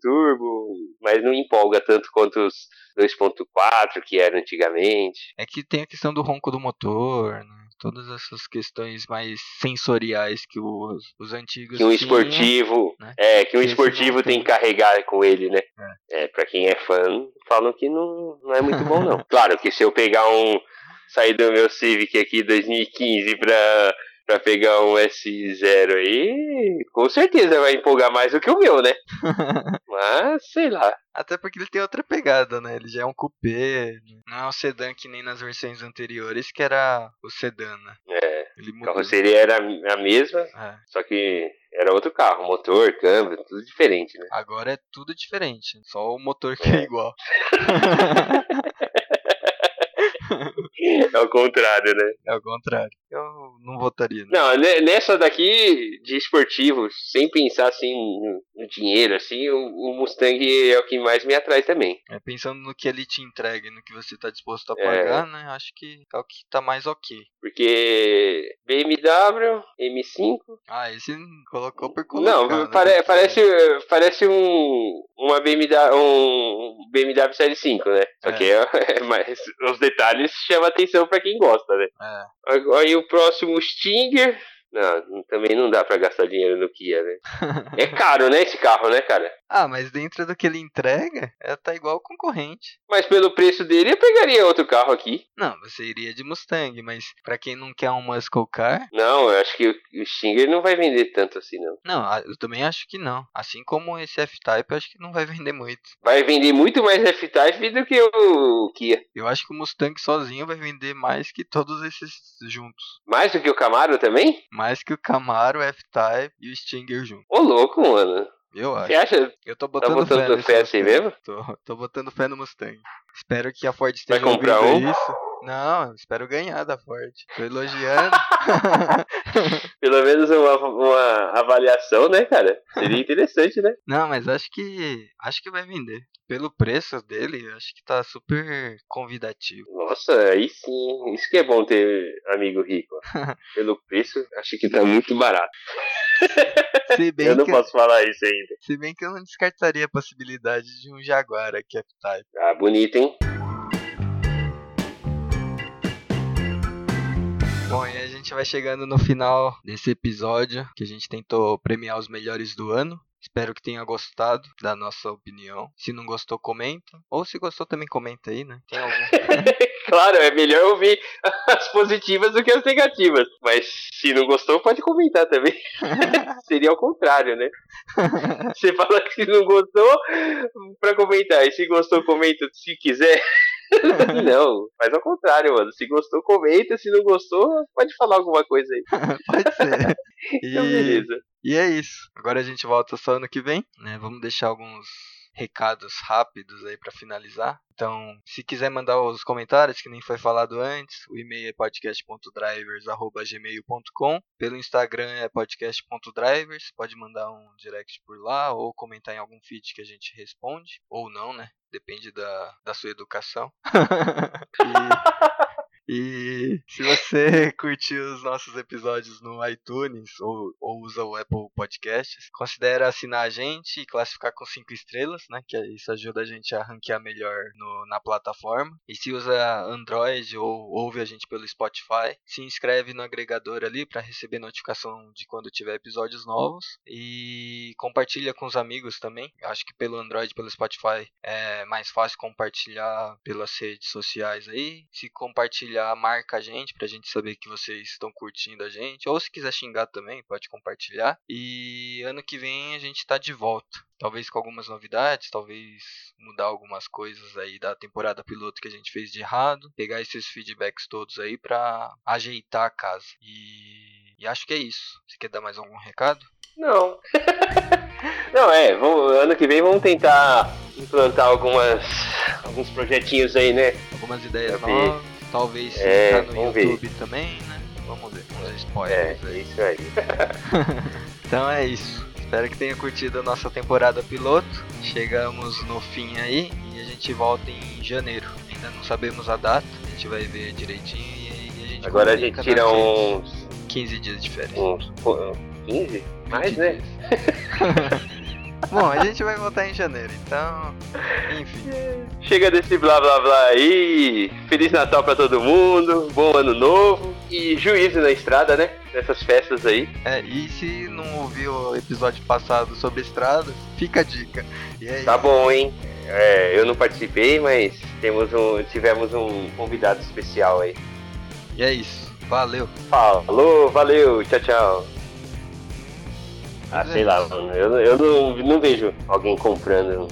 turbo, mas não empolga tanto quanto os 2.4 que era antigamente. É que tem a questão do ronco do motor, né? Todas essas questões mais sensoriais que os, os antigos que um esportivo né? é que um esportivo tem. que carregar com ele né? É, é para quem é fã falam que não, não é muito bom não. Claro que se eu pegar um sair do meu Civic aqui 2015 para pra pegar um S0 aí, com certeza vai empolgar mais do que o meu, né? Mas, sei lá. Até porque ele tem outra pegada, né? Ele já é um coupé, não é um sedã que nem nas versões anteriores, que era o sedã, né? É, Ele a carroceria era a mesma, É. só que era outro carro, motor, câmbio, tudo diferente, né? Agora é tudo diferente, só o motor que é igual. É o contrário, né? É o contrário. Eu não votaria, né? Não, ne- nessa daqui de esportivo, sem pensar assim no, dinheiro, assim, o, o Mustang é o que mais me atrai também. É, pensando no que ele te entrega e no que você tá disposto a É. pagar, né? Acho que é o que tá mais ok. Porque BMW, M5. Ah, esse colocou por colocar. Não, né? pare- parece, parece um uma BMW, um BMW Série 5, né? Só É. que é, é mais, os detalhes chamam atenção pra quem gosta, né? É. E o próximo Stinger. Não, também não dá pra gastar dinheiro no Kia, né? É caro, né, esse carro, né, cara? Ah, mas dentro do que ele entrega, é, tá igual o concorrente. Mas pelo preço dele, eu pegaria outro carro aqui. Não, você iria de Mustang, mas pra quem não quer um muscle car, Não, eu acho que o Stinger não vai vender tanto assim, não. não, eu também acho que não. Assim como esse F-Type, eu acho que não vai vender muito. Vai vender muito mais F-Type do que o Kia. Eu acho que o Mustang sozinho vai vender mais que todos esses juntos. Mais do que o Camaro também? Mais que o Camaro, o F-Type e o Stinger juntos. Ô, louco, mano. Eu Você acho. acha? Eu tô botando, botando fé, fé assim mesmo? Tô, tô botando fé no Mustang. Espero que a Ford esteja Vai comprar um? isso. Não, espero ganhar da Ford. Tô elogiando. Pelo menos uma, uma avaliação, né, cara? Seria interessante, né? Não, mas acho que acho que vai vender. Pelo preço dele, acho que tá super convidativo. Nossa, aí sim. Isso que é bom ter amigo rico. Pelo preço, acho que tá muito barato. Se bem, Eu não que, posso falar isso ainda. se bem que eu não descartaria a possibilidade de um Jaguar aqui F-Type. Ah, bonito, hein? Bom, e a gente vai chegando no final desse episódio, que a gente tentou premiar os melhores do ano. Espero que tenha gostado da nossa opinião. Se não gostou, comenta. Ou se gostou, também comenta aí, né? Tem algum. Claro, é melhor ouvir as positivas do que as negativas. Mas se não gostou, pode comentar também. Seria ao contrário, né? Você fala que se não gostou, pra comentar. E se gostou, comenta se quiser. não, faz ao contrário, mano. Se gostou, comenta. Se não gostou, pode falar alguma coisa aí. Pode ser. Então, E- beleza. E é isso. Agora a gente volta só ano que vem, né? Vamos deixar alguns recados rápidos aí pra finalizar. Então, se quiser mandar os comentários que nem foi falado antes, o e-mail é podcast.drivers@gmail.com, pelo Instagram é podcast.drivers, pode mandar um direct por lá ou comentar em algum feed que a gente responde ou não, né? Depende da, da sua educação. e, e se você curtiu os nossos episódios no iTunes ou, ou usa o Apple Podcasts, considere assinar a gente e classificar com 5 estrelas, né? Que isso ajuda a gente a ranquear melhor no- na plataforma. E se usa Android ou ouve a gente pelo Spotify, se inscreve no agregador ali para receber notificação de quando tiver episódios novos. E compartilha com os amigos também. Acho que pelo Android, pelo Spotify, é mais fácil compartilhar pelas redes sociais aí. Se compartilhar, marca a gente pra gente saber que vocês estão curtindo a gente. Ou se quiser xingar também, pode compartilhar. E ano que vem a gente tá de volta. Talvez com algumas novidades, talvez mudar algumas coisas aí da temporada piloto que a gente fez de errado. Pegar esses feedbacks todos aí pra ajeitar a casa. E, e acho que é isso. Você quer dar mais algum recado? Não. Não, é, vamos- ano que vem vamos tentar implantar algumas alguns projetinhos aí, né? Algumas ideias novas. Talvez É, no vamos ver. YouTube também, né? Vamos ver. Uns É, spoilers aí. isso aí. Então é isso. Espero que tenha curtido a nossa temporada piloto. Chegamos no fim aí e a gente volta em janeiro. Ainda não sabemos a data, a gente vai ver direitinho e aí a gente Agora a gente tira uns, redes. 15 dias de férias. uns pô, 15? Mais, 20 né? Bom, a gente vai voltar em janeiro, então. Enfim. Chega desse blá blá blá aí. Feliz Natal pra todo mundo. Bom ano novo. E juízo na estrada, né? Nessas festas aí. É, e se não ouviu o episódio passado sobre estradas, fica a dica. E aí, Tá bom, hein? É, eu não participei, mas temos um, tivemos um convidado especial aí. E é isso. Valeu. Falou, valeu, tchau, tchau. Ah, sei lá, mano. Eu, eu não, não vejo alguém comprando.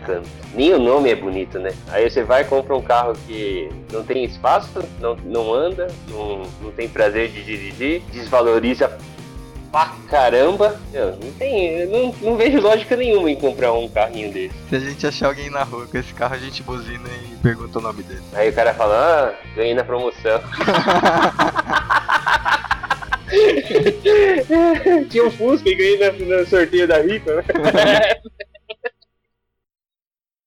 Nem o nome é bonito, né? Aí você vai e compra um carro que não tem espaço, não, não anda, não, não tem prazer de dirigir, desvaloriza pra caramba. Eu não, tem, eu não, não vejo lógica nenhuma em comprar um carrinho desse. Se a gente achar alguém na rua com esse carro, a gente buzina e pergunta o nome dele. Aí o cara fala, ah, ganhei na promoção. Tinha um Fusca e ganhei no sorteio da Rica, né?